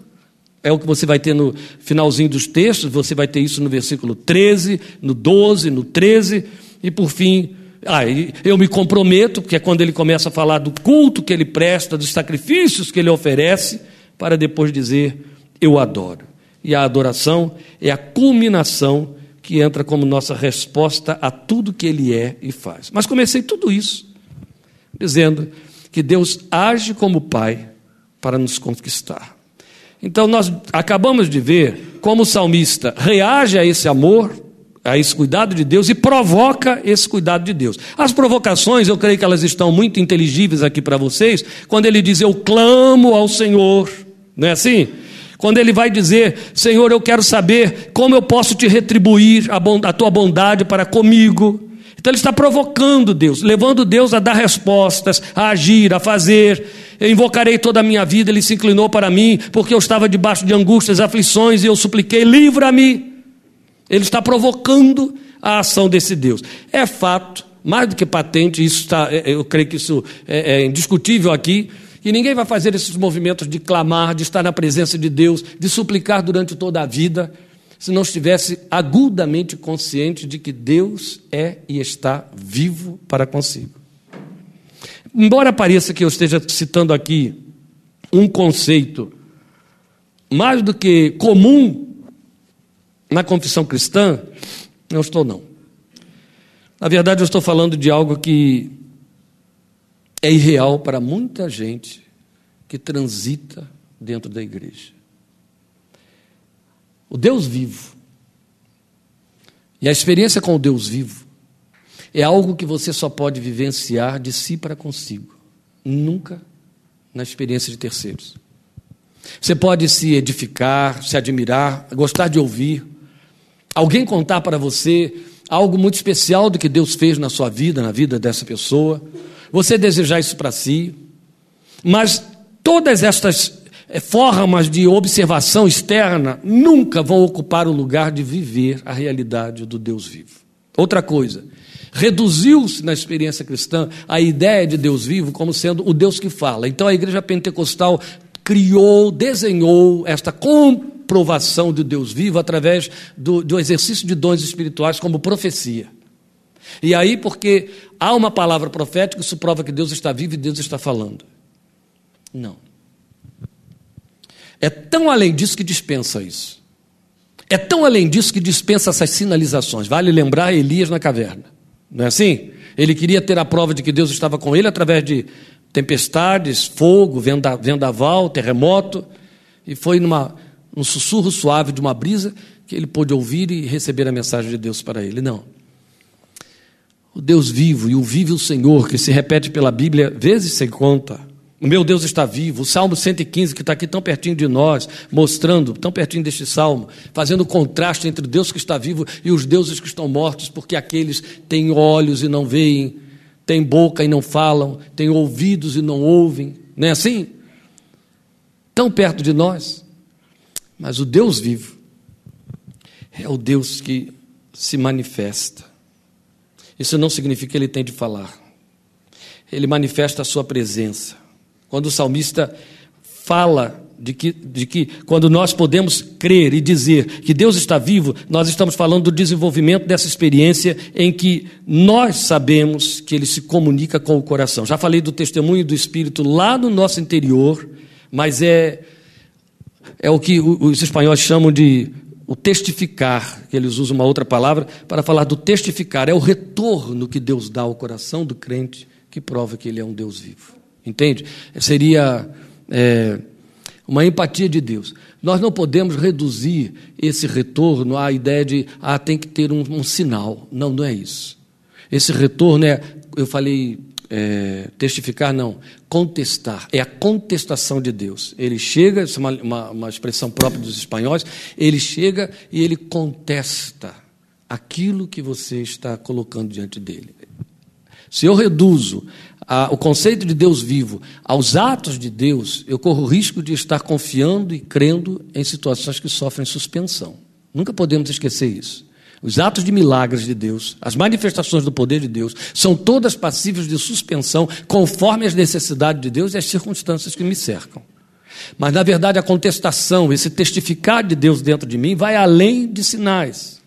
é o que você vai ter no finalzinho dos textos, você vai ter isso no versículo 13, no 12, no 13, e por fim, ah, eu me comprometo, porque é quando ele começa a falar do culto que ele presta, dos sacrifícios que ele oferece, para depois dizer: Eu adoro. E a adoração é a culminação que entra como nossa resposta a tudo que ele é e faz. Mas comecei tudo isso dizendo que Deus age como Pai para nos conquistar. Então nós acabamos de ver como o salmista reage a esse amor, a esse cuidado de Deus e provoca esse cuidado de Deus. As provocações, eu creio que elas estão muito inteligíveis aqui para vocês, quando ele diz eu clamo ao Senhor, não é assim? Quando ele vai dizer, Senhor, eu quero saber como eu posso te retribuir a, a tua bondade para comigo. Então ele está provocando Deus, levando Deus a dar respostas, a agir, a fazer. Eu invocarei toda a minha vida, ele se inclinou para mim, porque eu estava debaixo de angústias, aflições, e eu supliquei, livra-me. Ele está provocando a ação desse Deus. É fato, mais do que patente, isso está, é, eu creio que isso é, é indiscutível aqui, que ninguém vai fazer esses movimentos de clamar, de estar na presença de Deus, de suplicar durante toda a vida, se não estivesse agudamente consciente de que Deus é e está vivo para consigo. Embora pareça que eu esteja citando aqui um conceito mais do que comum na confissão cristã, não estou não. Na verdade, eu estou falando de algo que é irreal para muita gente que transita dentro da igreja. O Deus vivo e a experiência com o Deus vivo é algo que você só pode vivenciar de si para consigo, nunca na experiência de terceiros. Você pode se edificar, se admirar, gostar de ouvir, alguém contar para você algo muito especial do que Deus fez na sua vida, na vida dessa pessoa, você desejar isso para si, mas todas estas eh, formas de observação externa nunca vão ocupar o lugar de viver a realidade do Deus vivo. Outra coisa, reduziu-se na experiência cristã a ideia de Deus vivo como sendo o Deus que fala. Então a igreja pentecostal criou, desenhou esta comprovação de Deus vivo através do, do exercício de dons espirituais como profecia. E aí, porque há uma palavra profética, isso prova que Deus está vivo e Deus está falando. Não. É tão além disso que dispensa isso. É tão além disso que dispensa essas sinalizações. Vale lembrar Elias na caverna. Não é assim? Ele queria ter a prova de que Deus estava com ele através de tempestades, fogo, venda, vendaval, terremoto. E foi numa, num sussurro suave de uma brisa que ele pôde ouvir e receber a mensagem de Deus para ele. Não. O Deus vivo e o vive o Senhor, que se repete pela Bíblia vezes sem conta o meu Deus está vivo. O Salmo 115, que está aqui tão pertinho de nós, mostrando, tão pertinho deste salmo, fazendo o contraste entre o Deus que está vivo e os deuses que estão mortos, porque aqueles têm olhos e não veem, têm boca e não falam, têm ouvidos e não ouvem. Não é assim? Tão perto de nós. Mas o Deus vivo é o Deus que se manifesta. Isso não significa que ele tem de falar. Ele manifesta a sua presença. Quando o salmista fala de que, de que quando nós podemos crer e dizer que Deus está vivo, nós estamos falando do desenvolvimento dessa experiência em que nós sabemos que Ele se comunica com o coração. Já falei do testemunho do Espírito lá no nosso interior, mas é, é o que os espanhóis chamam de o testificar, que eles usam uma outra palavra para falar do testificar, é o retorno que Deus dá ao coração do crente que prova que Ele é um Deus vivo. Entende? Seria é, uma empatia de Deus. Nós não podemos reduzir esse retorno à ideia de, ah, tem que ter um, um sinal. Não, não é isso. Esse retorno é, eu falei, é, testificar, não, contestar. É a contestação de Deus. Ele chega, isso é uma, uma, uma expressão própria dos espanhóis, ele chega e ele contesta aquilo que você está colocando diante dele. Se eu reduzo a, o conceito de Deus vivo aos atos de Deus, eu corro o risco de estar confiando e crendo em situações que sofrem suspensão. Nunca podemos esquecer isso. Os atos de milagres de Deus, as manifestações do poder de Deus, são todas passíveis de suspensão conforme as necessidades de Deus e as circunstâncias que me cercam. Mas, na verdade, a contestação, esse testificar de Deus dentro de mim, vai além de sinais.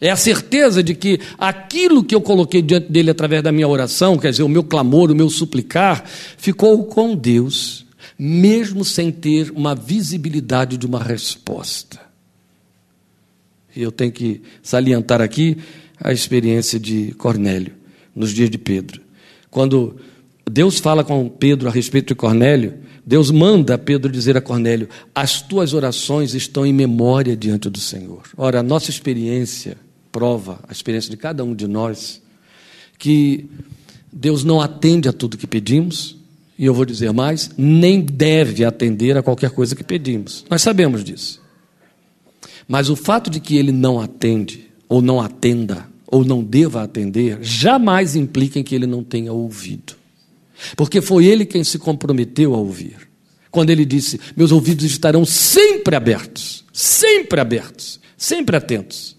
É a certeza de que aquilo que eu coloquei diante dele através da minha oração, quer dizer, o meu clamor, o meu suplicar, ficou com Deus, mesmo sem ter uma visibilidade de uma resposta. E eu tenho que salientar aqui a experiência de Cornélio, nos dias de Pedro. Quando Deus fala com Pedro a respeito de Cornélio, Deus manda Pedro dizer a Cornélio: As tuas orações estão em memória diante do Senhor. Ora, a nossa experiência prova a experiência de cada um de nós que Deus não atende a tudo que pedimos, e eu vou dizer mais, nem deve atender a qualquer coisa que pedimos. Nós sabemos disso. Mas o fato de que ele não atende, ou não atenda, ou não deva atender, jamais implica em que ele não tenha ouvido. Porque foi ele quem se comprometeu a ouvir. Quando ele disse: Meus ouvidos estarão sempre abertos, sempre abertos, sempre atentos.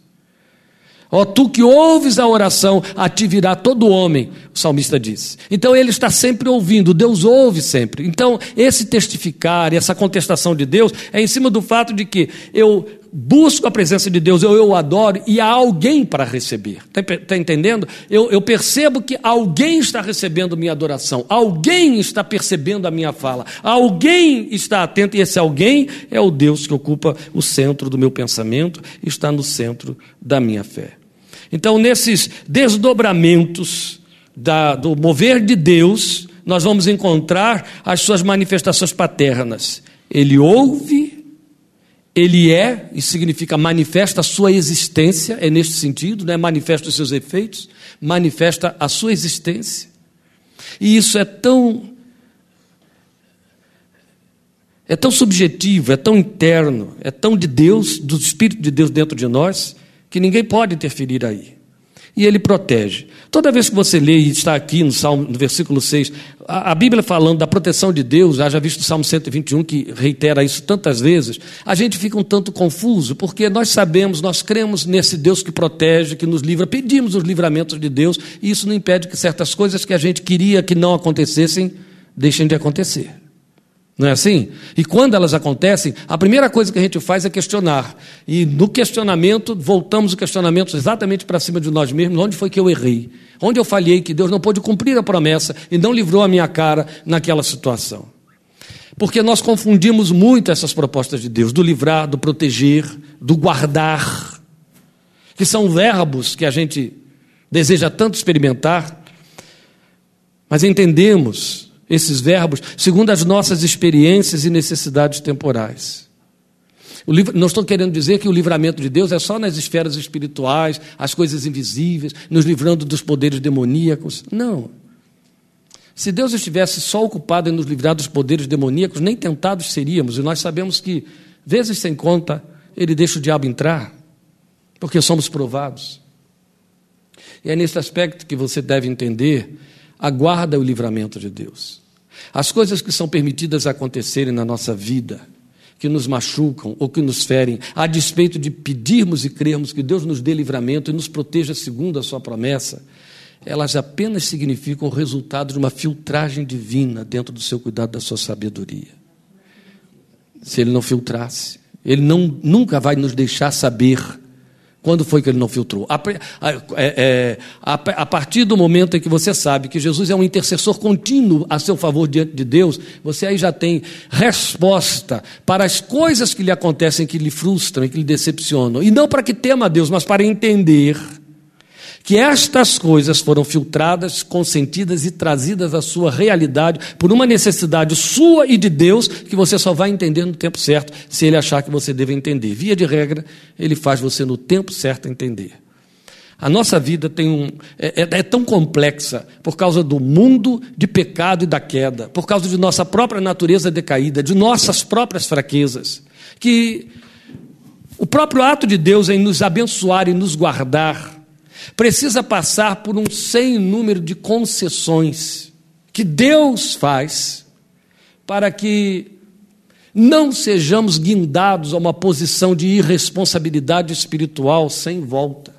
Ó, tu que ouves a oração, a ti virá todo homem, o salmista diz. Então ele está sempre ouvindo, Deus ouve sempre. Então, esse testificar e essa contestação de Deus é em cima do fato de que eu busco a presença de Deus, eu, eu adoro e há alguém para receber. Está tá entendendo? Eu, eu percebo que alguém está recebendo minha adoração, alguém está percebendo a minha fala, alguém está atento e esse alguém é o Deus que ocupa o centro do meu pensamento está no centro da minha fé. Então, nesses desdobramentos da, do mover de Deus, nós vamos encontrar as suas manifestações paternas. Ele ouve, ele é, e significa manifesta a sua existência, é neste sentido, não é manifesta os seus efeitos, manifesta a sua existência. E isso é tão é tão subjetivo, é tão interno, é tão de Deus, do Espírito de Deus dentro de nós, que ninguém pode interferir aí e ele protege. Toda vez que você lê e está aqui no, Salmo, no versículo 6, a, a, Bíblia falando da proteção de Deus, já visto o Salmo 121 que reitera isso tantas vezes, a gente fica um tanto confuso, porque nós sabemos, nós cremos nesse Deus que protege, que nos livra, pedimos os livramentos de Deus, e isso não impede que certas coisas que a gente queria que não acontecessem, deixem de acontecer. Não é assim? E quando elas acontecem, a primeira coisa que a gente faz é questionar. E no questionamento, voltamos o questionamento exatamente para cima de nós mesmos: onde foi que eu errei? Onde eu falhei que Deus não pôde cumprir a promessa e não livrou a minha cara naquela situação? Porque nós confundimos muito essas propostas de Deus, do livrar, do proteger, do guardar, que são verbos que a gente deseja tanto experimentar, mas entendemos esses verbos segundo as nossas experiências e necessidades temporais. Livro, não estou querendo dizer que o livramento de Deus é só nas esferas espirituais, as coisas invisíveis, nos livrando dos poderes demoníacos. Não. Se Deus estivesse só ocupado em nos livrar dos poderes demoníacos, nem tentados seríamos, e nós sabemos que, vezes sem conta, Ele deixa o diabo entrar, porque somos provados. E é nesse aspecto que você deve entender aguarda o livramento de Deus. As coisas que são permitidas acontecerem na nossa vida, que nos machucam ou que nos ferem, a despeito de pedirmos e crermos que Deus nos dê livramento e nos proteja segundo a sua promessa, elas apenas significam o resultado de uma filtragem divina dentro do seu cuidado, da sua sabedoria. Se ele não filtrasse, ele não, nunca vai nos deixar saber quando foi que ele não filtrou? A, é, é, a, a, partir do momento em que você sabe que Jesus é um intercessor contínuo a seu favor diante de Deus, você aí já tem resposta para as coisas que lhe acontecem, que lhe frustram que lhe decepcionam. E não para que tema a Deus, mas para entender que estas coisas foram filtradas, consentidas e trazidas à sua realidade por uma necessidade sua e de Deus que você só vai entender no tempo certo, se ele achar que você deve entender. Via de regra, ele faz você no tempo certo entender. A nossa vida tem um, é, é, é, tão complexa por causa do mundo de pecado e da queda, por causa de nossa própria natureza decaída, de nossas próprias fraquezas, que o próprio ato de Deus em nos abençoar e nos guardar precisa passar por um sem número de concessões que Deus faz para que não sejamos guindados a uma posição de irresponsabilidade espiritual sem volta.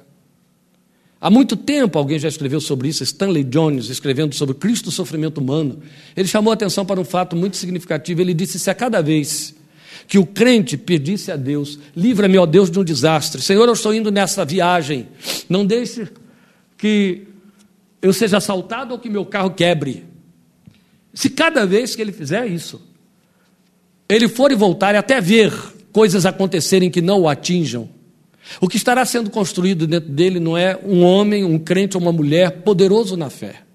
Há muito tempo alguém já escreveu sobre isso, Stanley Jones, escrevendo sobre Cristo o sofrimento humano. Ele chamou a atenção para um fato muito significativo. Ele disse: se a cada vez que o crente pedisse a Deus: livra-me, ó Deus, de um desastre. Senhor, eu estou indo nessa viagem. Não deixe que eu seja assaltado ou que meu carro quebre. Se cada vez que ele fizer isso, ele for e voltar e até ver coisas acontecerem que não o atinjam, o que estará sendo construído dentro dele não é um homem, um crente ou uma mulher poderoso na fé.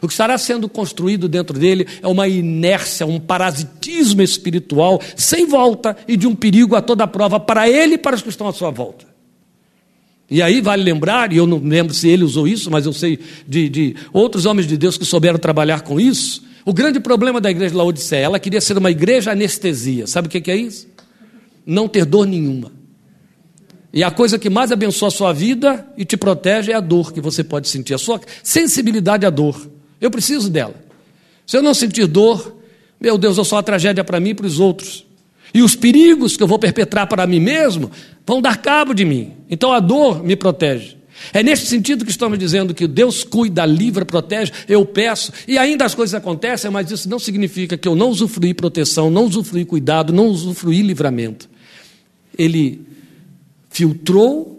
O que estará sendo construído dentro dele é uma inércia, um parasitismo espiritual sem volta e de um perigo a toda prova para ele e para os que estão à sua volta. E aí vale lembrar, e eu não lembro se ele usou isso, mas eu sei de, de outros homens de Deus que souberam trabalhar com isso. O grande problema da igreja de Laodiceia, ela queria ser uma igreja anestesia. Sabe o que é isso? Não ter dor nenhuma. E a coisa que mais abençoa a sua vida e te protege é a dor que você pode sentir, a sua sensibilidade à dor. Eu preciso dela. Se eu não sentir dor, meu Deus, eu sou uma tragédia para mim e para os outros. E os perigos que eu vou perpetrar para mim mesmo vão dar cabo de mim. Então a dor me protege. É nesse sentido que estamos dizendo que Deus cuida, livra, protege, eu peço, e ainda as coisas acontecem, mas isso não significa que eu não usufruí proteção, não usufruí cuidado, não usufruí livramento. ele filtrou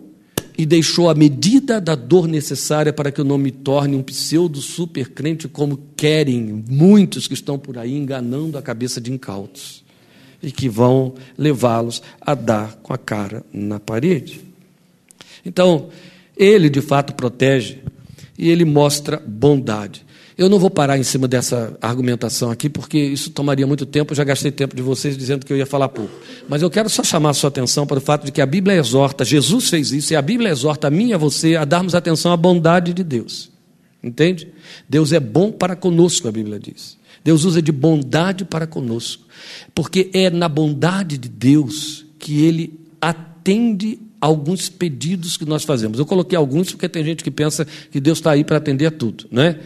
e deixou a medida da dor necessária para que eu não me torne um pseudo super crente como querem muitos que estão por aí enganando a cabeça de incautos e que vão levá-los a dar com a cara na parede. Então, ele de fato protege e ele mostra bondade. Eu não vou parar em cima dessa argumentação aqui, porque isso tomaria muito tempo. Eu já gastei tempo de vocês dizendo que eu ia falar pouco. Mas eu quero só chamar a sua atenção para o fato de que a Bíblia exorta, Jesus fez isso, e a Bíblia exorta a mim e a você a darmos atenção à bondade de Deus. Entende? Deus é bom para conosco, a Bíblia diz. Deus usa de bondade para conosco. Porque é na bondade de Deus que ele atende alguns pedidos que nós fazemos. Eu coloquei alguns porque tem gente que pensa que Deus está aí para atender a tudo, não é?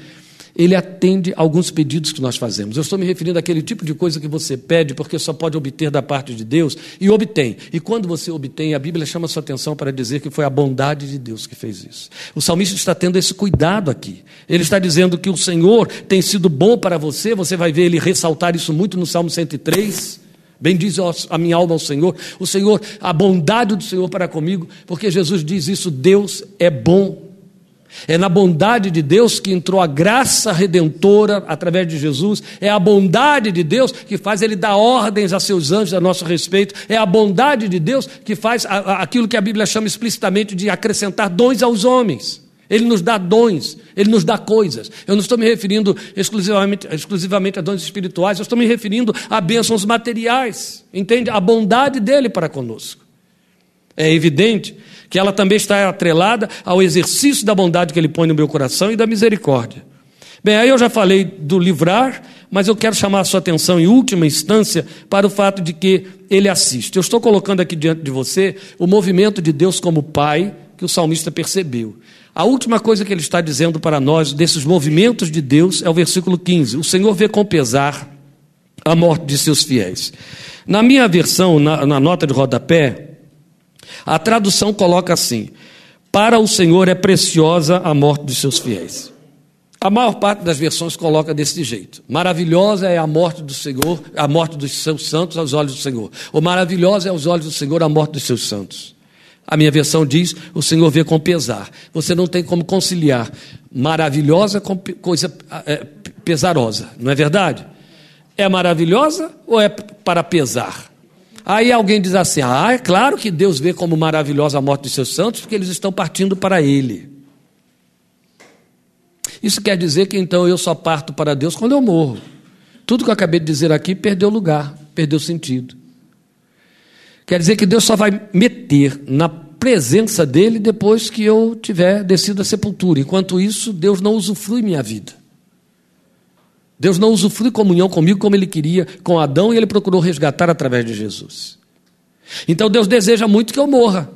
Ele atende alguns pedidos que nós fazemos. Eu estou me referindo àquele tipo de coisa que você pede porque só pode obter da parte de Deus e obtém. E quando você obtém, a Bíblia chama sua atenção para dizer que foi a bondade de Deus que fez isso. O salmista está tendo esse cuidado aqui. Ele está dizendo que o Senhor tem sido bom para você, você vai ver ele ressaltar isso muito no Salmo 103. Bendiz a minha alma ao Senhor, o Senhor, a bondade do Senhor para comigo, porque Jesus diz isso: Deus é bom é na bondade de Deus que entrou a graça redentora através de Jesus. É a bondade de Deus que faz ele dar ordens a seus anjos a nosso respeito. É a bondade de Deus que faz aquilo que a Bíblia chama explicitamente de acrescentar dons aos homens. Ele nos dá dons, ele nos dá coisas. Eu não estou me referindo exclusivamente, exclusivamente a dons espirituais, eu estou me referindo a bênçãos materiais. Entende? A bondade dele para conosco. É evidente que ela também está atrelada ao exercício da bondade que ele põe no meu coração e da misericórdia. Bem, aí eu já falei do livrar, mas eu quero chamar a sua atenção, em última instância, para o fato de que ele assiste. Eu estou colocando aqui diante de você o movimento de Deus como Pai que o salmista percebeu. A última coisa que ele está dizendo para nós desses movimentos de Deus é o versículo 15: O Senhor vê com pesar a morte de seus fiéis. Na minha versão, na, na nota de rodapé, a tradução coloca assim: Para o Senhor é preciosa a morte dos seus fiéis. A maior parte das versões coloca desse jeito. Maravilhosa é a morte do Senhor, a morte dos seus santos aos olhos do Senhor. Ou maravilhosa é aos olhos do Senhor a morte dos seus santos. A minha versão diz: o Senhor vê com pesar. Você não tem como conciliar maravilhosa com coisa é, pesarosa, não é verdade? É maravilhosa ou é para pesar? Aí alguém diz assim: ah, é claro que Deus vê como maravilhosa a morte dos seus santos, porque eles estão partindo para Ele. Isso quer dizer que então eu só parto para Deus quando eu morro. Tudo que eu acabei de dizer aqui perdeu lugar, perdeu sentido. Quer dizer que Deus só vai meter na presença dele depois que eu tiver descido a sepultura. Enquanto isso, Deus não usufrui minha vida. Deus não usufrui comunhão comigo como ele queria com Adão e ele procurou resgatar através de Jesus. Então Deus deseja muito que eu morra.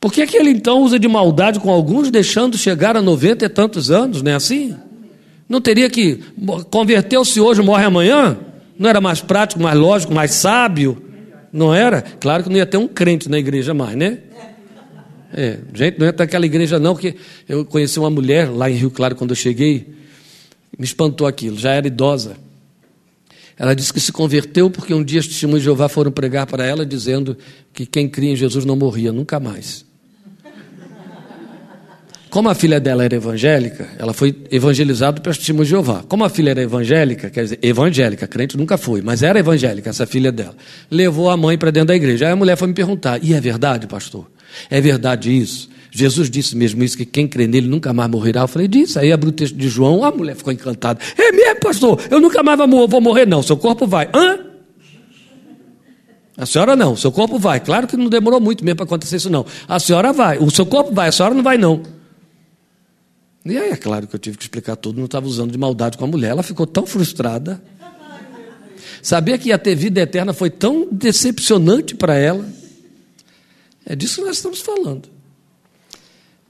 Por que, que ele então usa de maldade com alguns, deixando chegar a noventa e tantos anos, não é assim? Não teria que converteu-se hoje, morre amanhã? Não era mais prático, mais lógico, mais sábio? Não era? Claro que não ia ter um crente na igreja mais, né? É, gente, não ia ter aquela igreja não, que eu conheci uma mulher lá em Rio Claro quando eu cheguei, me espantou aquilo, já era idosa. Ela disse que se converteu porque um dia os testemunhos de Jeová foram pregar para ela dizendo que quem cria em Jesus não morria nunca mais. Como a filha dela era evangélica, ela foi evangelizada pelos testemunhos de Jeová. Como a filha era evangélica, quer dizer, evangélica, crente nunca foi, mas era evangélica, essa filha dela. Levou a mãe para dentro da igreja. Aí a mulher foi me perguntar: e é verdade, pastor? É verdade isso? Jesus disse mesmo isso, que quem crê nele nunca mais morrerá. Eu falei, disse. Aí abriu o texto de João, a mulher ficou encantada. É mesmo, pastor? Eu nunca mais vou morrer, não. Seu corpo vai. Hã? A senhora não, seu corpo vai. Claro que não demorou muito mesmo para acontecer isso, não. A senhora vai. O seu corpo vai, a senhora não vai, não. E aí é claro que eu tive que explicar tudo, não estava usando de maldade com a mulher. Ela ficou tão frustrada. Sabia que ia ter vida eterna foi tão decepcionante para ela. É disso que nós estamos falando.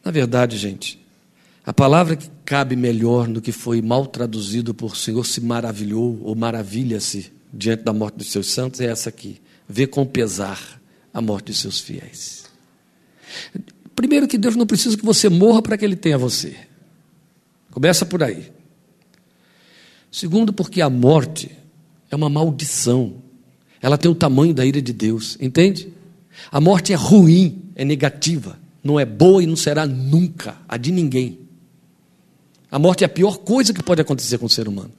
Na verdade, gente, a palavra que cabe melhor no que foi mal traduzido por Senhor se maravilhou ou maravilha-se diante da morte dos seus santos é essa aqui: vê com pesar a morte dos seus fiéis. Primeiro, que Deus não precisa que você morra para que Ele tenha você. Começa por aí. Segundo, porque a morte é uma maldição. Ela tem o tamanho da ira de Deus, entende? A morte é ruim, é negativa, não é boa e não será nunca a de ninguém. A morte é a pior coisa que pode acontecer com o ser humano.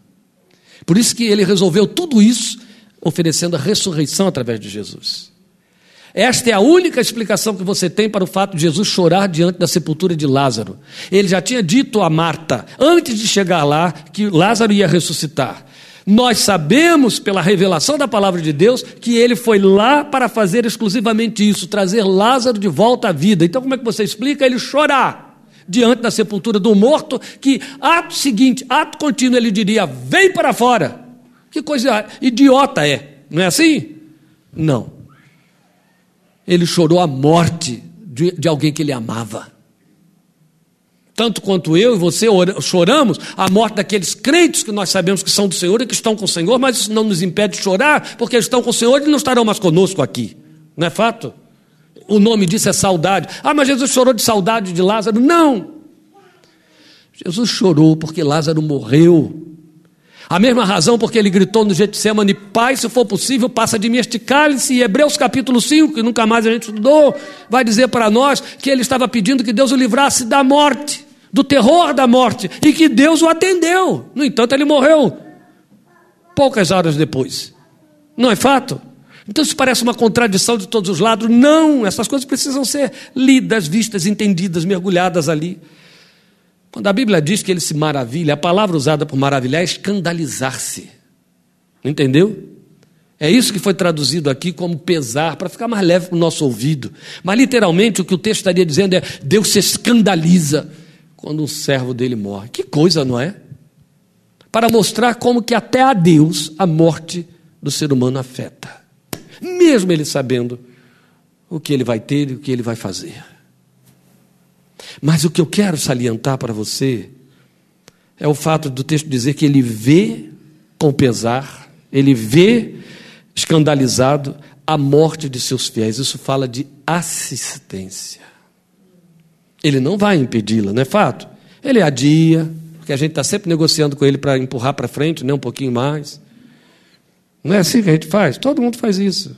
Por isso que ele resolveu tudo isso oferecendo a ressurreição através de Jesus. Esta é a única explicação que você tem para o fato de Jesus chorar diante da sepultura de Lázaro. Ele já tinha dito a Marta, antes de chegar lá, que Lázaro ia ressuscitar. Nós sabemos, pela revelação da palavra de Deus, que ele foi lá para fazer exclusivamente isso, trazer Lázaro de volta à vida. Então, como é que você explica ele chorar diante da sepultura do morto, que ato seguinte, ato contínuo, ele diria: vem para fora. Que coisa idiota é, não é assim? Não. Ele chorou a morte de, de alguém que ele amava tanto quanto eu e você choramos a morte daqueles crentes que nós sabemos que são do Senhor e que estão com o Senhor, mas isso não nos impede de chorar, porque eles estão com o Senhor e não estarão mais conosco aqui. Não é fato? O nome disso é saudade. Ah, mas Jesus chorou de saudade de Lázaro. Não! Jesus chorou porque Lázaro morreu. A mesma razão porque ele gritou no Getsemane, Pai, se for possível, passa de mim este cálice. E Hebreus capítulo 5, que nunca mais a gente estudou, vai dizer para nós que ele estava pedindo que Deus o livrasse da morte, do terror da morte, e que Deus o atendeu. No entanto, ele morreu poucas horas depois. Não é fato? Então isso parece uma contradição de todos os lados. Não, essas coisas precisam ser lidas, vistas, entendidas, mergulhadas ali. Quando a Bíblia diz que ele se maravilha, a palavra usada por maravilhar é escandalizar-se. Entendeu? É isso que foi traduzido aqui como pesar, para ficar mais leve para o nosso ouvido. Mas literalmente o que o texto estaria dizendo é: Deus se escandaliza quando um servo dele morre. Que coisa, não é? Para mostrar como que até a Deus a morte do ser humano afeta. Mesmo ele sabendo o que ele vai ter e o que ele vai fazer. Mas o que eu quero salientar para você é o fato do texto dizer que ele vê com pesar, ele vê escandalizado a morte de seus fiéis. Isso fala de assistência. Ele não vai impedi-la, não é fato? Ele adia, porque a gente está sempre negociando com ele para empurrar para frente, né, um pouquinho mais. Não é assim que a gente faz? Todo mundo faz isso.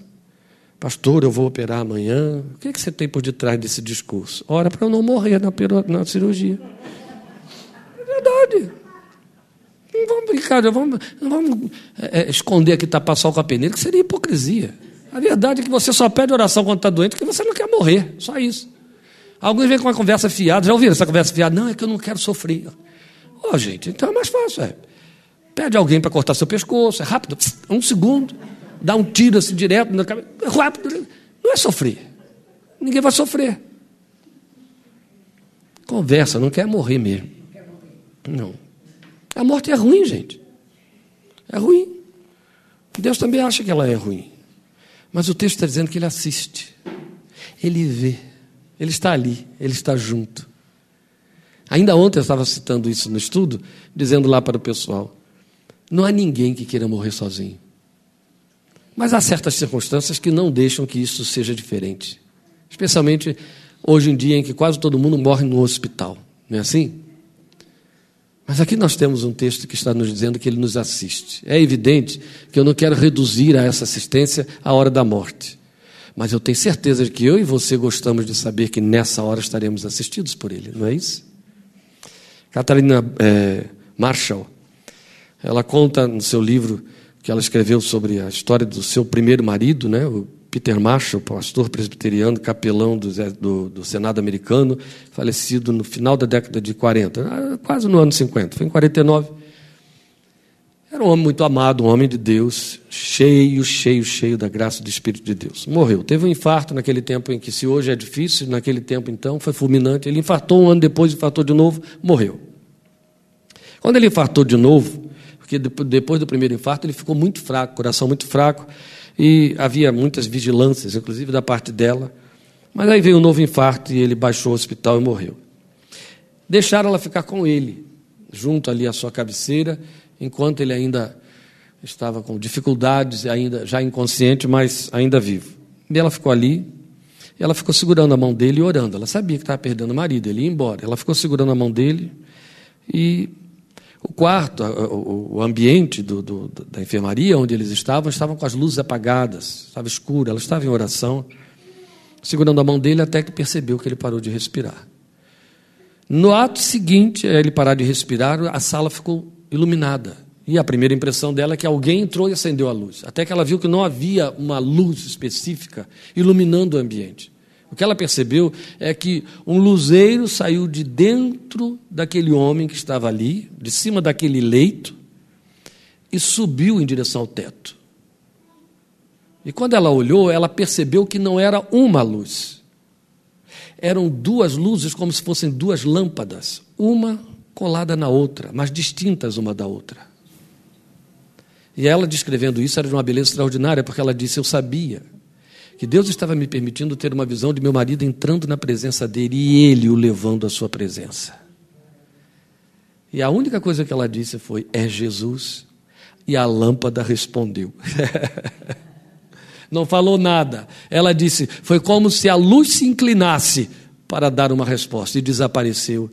Pastor, eu vou operar amanhã. O que, é que você tem por detrás desse discurso? Ora para eu não morrer na, na cirurgia. É verdade. Não vamos brincar, não vamos, não vamos é, é esconder que está passando com a peneira, que seria hipocrisia. A verdade é que você só pede oração quando está doente porque você não quer morrer. Só isso. Alguns vêm com uma conversa fiada. Já ouviram essa conversa fiada? Não, é que eu não quero sofrer. Ó, oh, gente, então é mais fácil. É. Pede alguém para cortar seu pescoço, é rápido, um segundo dar um tiro assim direto na cabeça, rápido, não é sofrer. Ninguém vai sofrer. Conversa, não quer morrer mesmo. Não. A morte é ruim, gente. É ruim. Deus também acha que ela é ruim. Mas o texto está dizendo que ele assiste. Ele vê. Ele está ali. Ele está junto. Ainda ontem eu estava citando isso no estudo, dizendo lá para o pessoal: não há ninguém que queira morrer sozinho. Mas há certas circunstâncias que não deixam que isso seja diferente. Especialmente hoje em dia em que quase todo mundo morre no hospital. Não é assim? Mas aqui nós temos um texto que está nos dizendo que ele nos assiste. É evidente que eu não quero reduzir a essa assistência a hora da morte. Mas eu tenho certeza de que eu e você gostamos de saber que nessa hora estaremos assistidos por ele, não é isso? Catarina é, Marshall, ela conta no seu livro que ela escreveu sobre a história do seu primeiro marido, né, o Peter Marshall, pastor presbiteriano, capelão do, do, do, Senado americano, falecido no final da década de 40, ah, quase no ano 50, foi em 49. Era um homem muito amado, um homem de Deus, cheio, cheio, cheio da graça do Espírito de Deus. Morreu. Teve um infarto naquele tempo em que, se hoje é difícil, naquele tempo então foi fulminante. Ele infartou um ano depois, infartou de novo, morreu. Quando ele infartou de novo, porque depois do primeiro infarto ele ficou muito fraco, coração muito fraco, e havia muitas vigilâncias, inclusive da parte dela. Mas aí veio um novo infarto e ele baixou ao hospital e morreu. Deixaram ela ficar com ele, junto ali à sua cabeceira, enquanto ele ainda estava com dificuldades, ainda já inconsciente, mas ainda vivo. E ela ficou ali, e ela ficou segurando a mão dele e orando. Ela sabia que estava perdendo o marido, ele ia embora. Ela ficou segurando a mão dele e o quarto, o ambiente do, do, da enfermaria onde eles estavam, estavam com as luzes apagadas, estava escuro, ela estava em oração. segurando a mão dele até que percebeu que ele parou de respirar. No ato seguinte, ele parar de respirar, a sala ficou iluminada. E a primeira impressão dela é que alguém entrou e acendeu a luz. Até que ela viu que não havia uma luz específica iluminando o ambiente. O que ela percebeu é que um luzeiro saiu de dentro daquele homem que estava ali, de cima daquele leito, e subiu em direção ao teto. E quando ela olhou, ela percebeu que não era uma luz. Eram duas luzes, como se fossem duas lâmpadas, uma colada na outra, mas distintas uma da outra. E ela descrevendo isso era de uma beleza extraordinária, porque ela disse: Eu sabia que Deus estava me permitindo ter uma visão de meu marido entrando na presença dele e ele o levando à sua presença. E a única coisa que ela disse foi: É Jesus. E a lâmpada respondeu. Não falou nada. Ela disse: Foi como se a luz se inclinasse para dar uma resposta e desapareceu.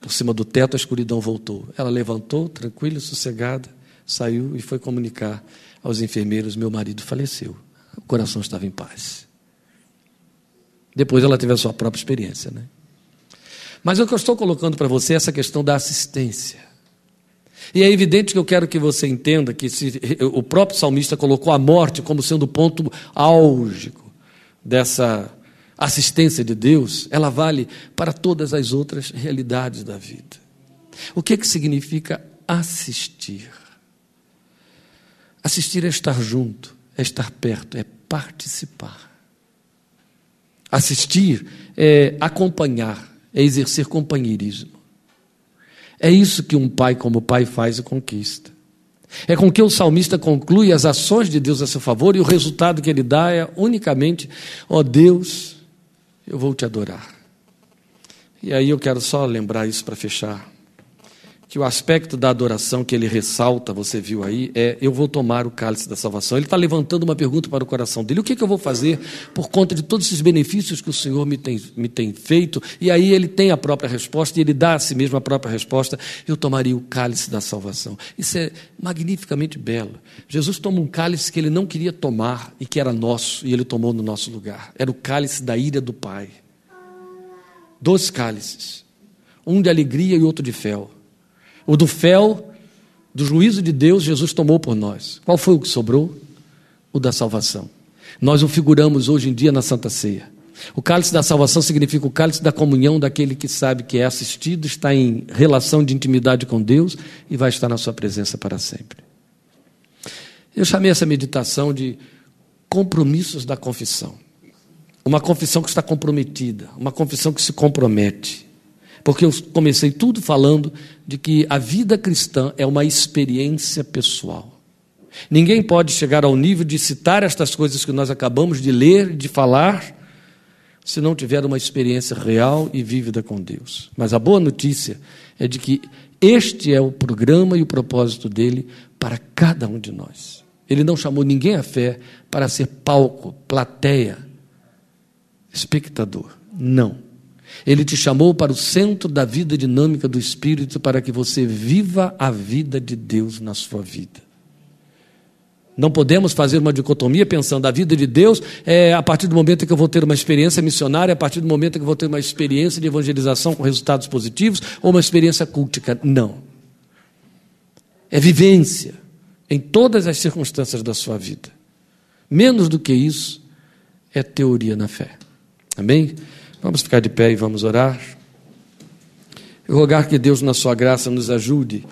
Por cima do teto, a escuridão voltou. Ela levantou, tranquila, sossegada, saiu e foi comunicar aos enfermeiros: Meu marido faleceu o coração estava em paz. Depois ela teve a sua própria experiência, né? Mas o que eu estou colocando para você é essa questão da assistência. E é evidente que eu quero que você entenda que se, o próprio salmista colocou a morte como sendo o ponto álgico dessa assistência de Deus, ela vale para todas as outras realidades da vida. O que, que significa assistir? Assistir é estar junto, é estar perto, é participar. Assistir é acompanhar, é exercer companheirismo. É isso que um pai como pai faz e conquista. É com que o salmista conclui as ações de Deus a seu favor e o resultado que ele dá é unicamente: ó oh Deus, eu vou te adorar. E aí eu quero só lembrar isso para fechar que o aspecto da adoração que ele ressalta, você viu aí, é eu vou tomar o cálice da salvação. Ele está levantando uma pergunta para o coração dele: o que, é que eu vou fazer por conta de todos esses benefícios que o Senhor me tem, me tem feito? E aí ele tem a própria resposta e ele dá a si mesmo a própria resposta: eu tomaria o cálice da salvação. Isso é magnificamente belo. Jesus toma um cálice que ele não queria tomar e que era nosso, e ele tomou no nosso lugar. Era o cálice da ira do Pai. Dois cálices, um de alegria e outro de fel. O do fel, do juízo de Deus, Jesus tomou por nós. Qual foi o que sobrou? O da salvação. Nós o figuramos hoje em dia na Santa Ceia. O cálice da salvação significa o cálice da comunhão daquele que sabe que é assistido, está em relação de intimidade com Deus e vai estar na sua presença para sempre. Eu chamei essa meditação de compromissos da confissão. Uma confissão que está comprometida, uma confissão que se compromete. Porque eu comecei tudo falando de que a vida cristã é uma experiência pessoal. Ninguém pode chegar ao nível de citar estas coisas que nós acabamos de ler, de falar, se não tiver uma experiência real e vívida com Deus. Mas a boa notícia é de que este é o programa e o propósito dele para cada um de nós. Ele não chamou ninguém à fé para ser palco, plateia, espectador. Não. Ele te chamou para o centro da vida dinâmica do Espírito para que você viva a vida de Deus na sua vida. Não podemos fazer uma dicotomia pensando a vida de Deus é a partir do momento que eu vou ter uma experiência missionária, a partir do momento que eu vou ter uma experiência de evangelização com resultados positivos ou uma experiência cultica. Não. É vivência em todas as circunstâncias da sua vida. Menos do que isso é teoria na fé. Amém? Vamos ficar de pé e vamos orar. Eu rogar que Deus, na sua graça, nos ajude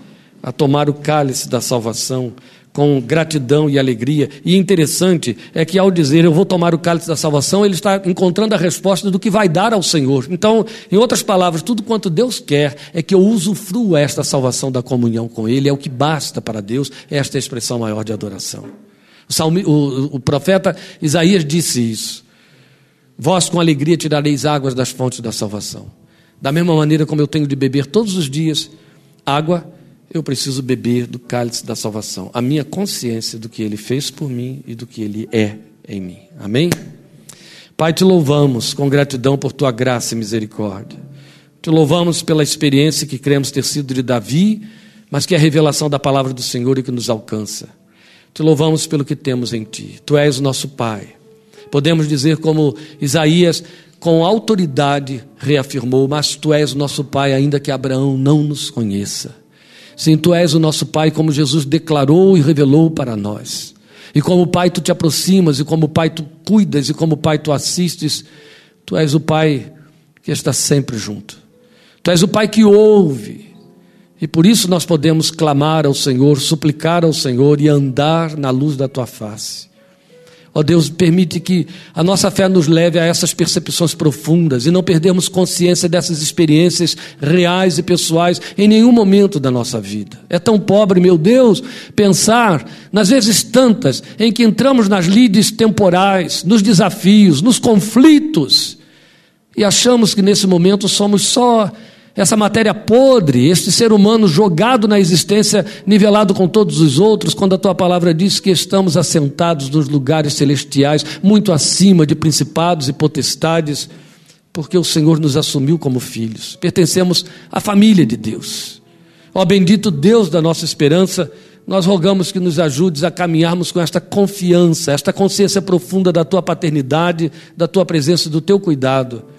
a tomar o cálice da salvação com gratidão e alegria. E interessante é que ao dizer eu vou tomar o cálice da salvação, ele está encontrando a resposta do que vai dar ao Senhor. Então, em outras palavras, tudo quanto Deus quer é que eu usufrua esta salvação da comunhão com Ele, é o que basta para Deus, esta é expressão maior de adoração. O, salmi, o, o profeta Isaías disse isso. Vós com alegria tirareis águas das fontes da salvação. Da mesma maneira como eu tenho de beber todos os dias água, eu preciso beber do cálice da salvação. A minha consciência do que ele fez por mim e do que ele é em mim. Amém? Pai, te louvamos com gratidão por tua graça e misericórdia. Te louvamos pela experiência que cremos ter sido de Davi, mas que é a revelação da palavra do Senhor e que nos alcança. Te louvamos pelo que temos em ti. Tu és o nosso Pai Podemos dizer, como Isaías, com autoridade, reafirmou: Mas tu és nosso Pai, ainda que Abraão não nos conheça. Sim, tu és o nosso Pai, como Jesus declarou e revelou para nós. E como Pai tu te aproximas, e como Pai tu cuidas, e como Pai tu assistes, tu és o Pai que está sempre junto. Tu és o Pai que ouve. E por isso nós podemos clamar ao Senhor, suplicar ao Senhor e andar na luz da tua face. Ó Deus, permite que a nossa fé nos leve a essas percepções profundas e não perdemos consciência dessas experiências reais e pessoais em nenhum momento da nossa vida. É tão pobre, meu Deus, pensar nas vezes tantas em que entramos nas lides temporais, nos desafios, nos conflitos e achamos que nesse momento somos só essa matéria podre, este ser humano jogado na existência, nivelado com todos os outros, quando a tua palavra diz que estamos assentados nos lugares celestiais, muito acima de principados e potestades, porque o Senhor nos assumiu como filhos, pertencemos à família de Deus. Ó bendito Deus da nossa esperança, nós rogamos que nos ajudes a caminharmos com esta confiança, esta consciência profunda da tua paternidade, da tua presença, do teu cuidado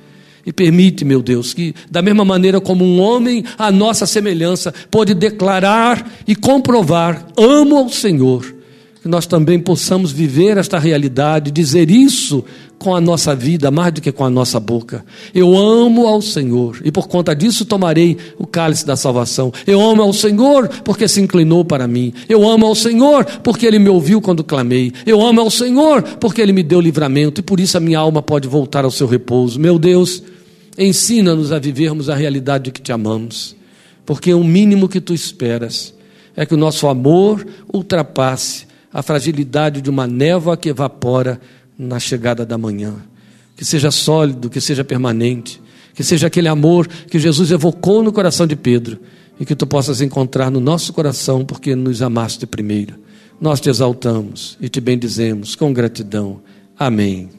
e permite, meu Deus, que, da mesma maneira como um homem, a nossa semelhança, pode declarar e comprovar: amo ao Senhor, que nós também possamos viver esta realidade, dizer isso com a nossa vida, mais do que com a nossa boca. Eu amo ao Senhor e por conta disso tomarei o cálice da salvação. Eu amo ao Senhor porque se inclinou para mim. Eu amo ao Senhor porque Ele me ouviu quando clamei. Eu amo ao Senhor porque Ele me deu livramento e por isso a minha alma pode voltar ao seu repouso. Meu Deus. Ensina-nos a vivermos a realidade de que te amamos, porque o mínimo que tu esperas é que o nosso amor ultrapasse a fragilidade de uma névoa que evapora na chegada da manhã. Que seja sólido, que seja permanente, que seja aquele amor que Jesus evocou no coração de Pedro e que tu possas encontrar no nosso coração, porque nos amaste primeiro. Nós te exaltamos e te bendizemos com gratidão. Amém.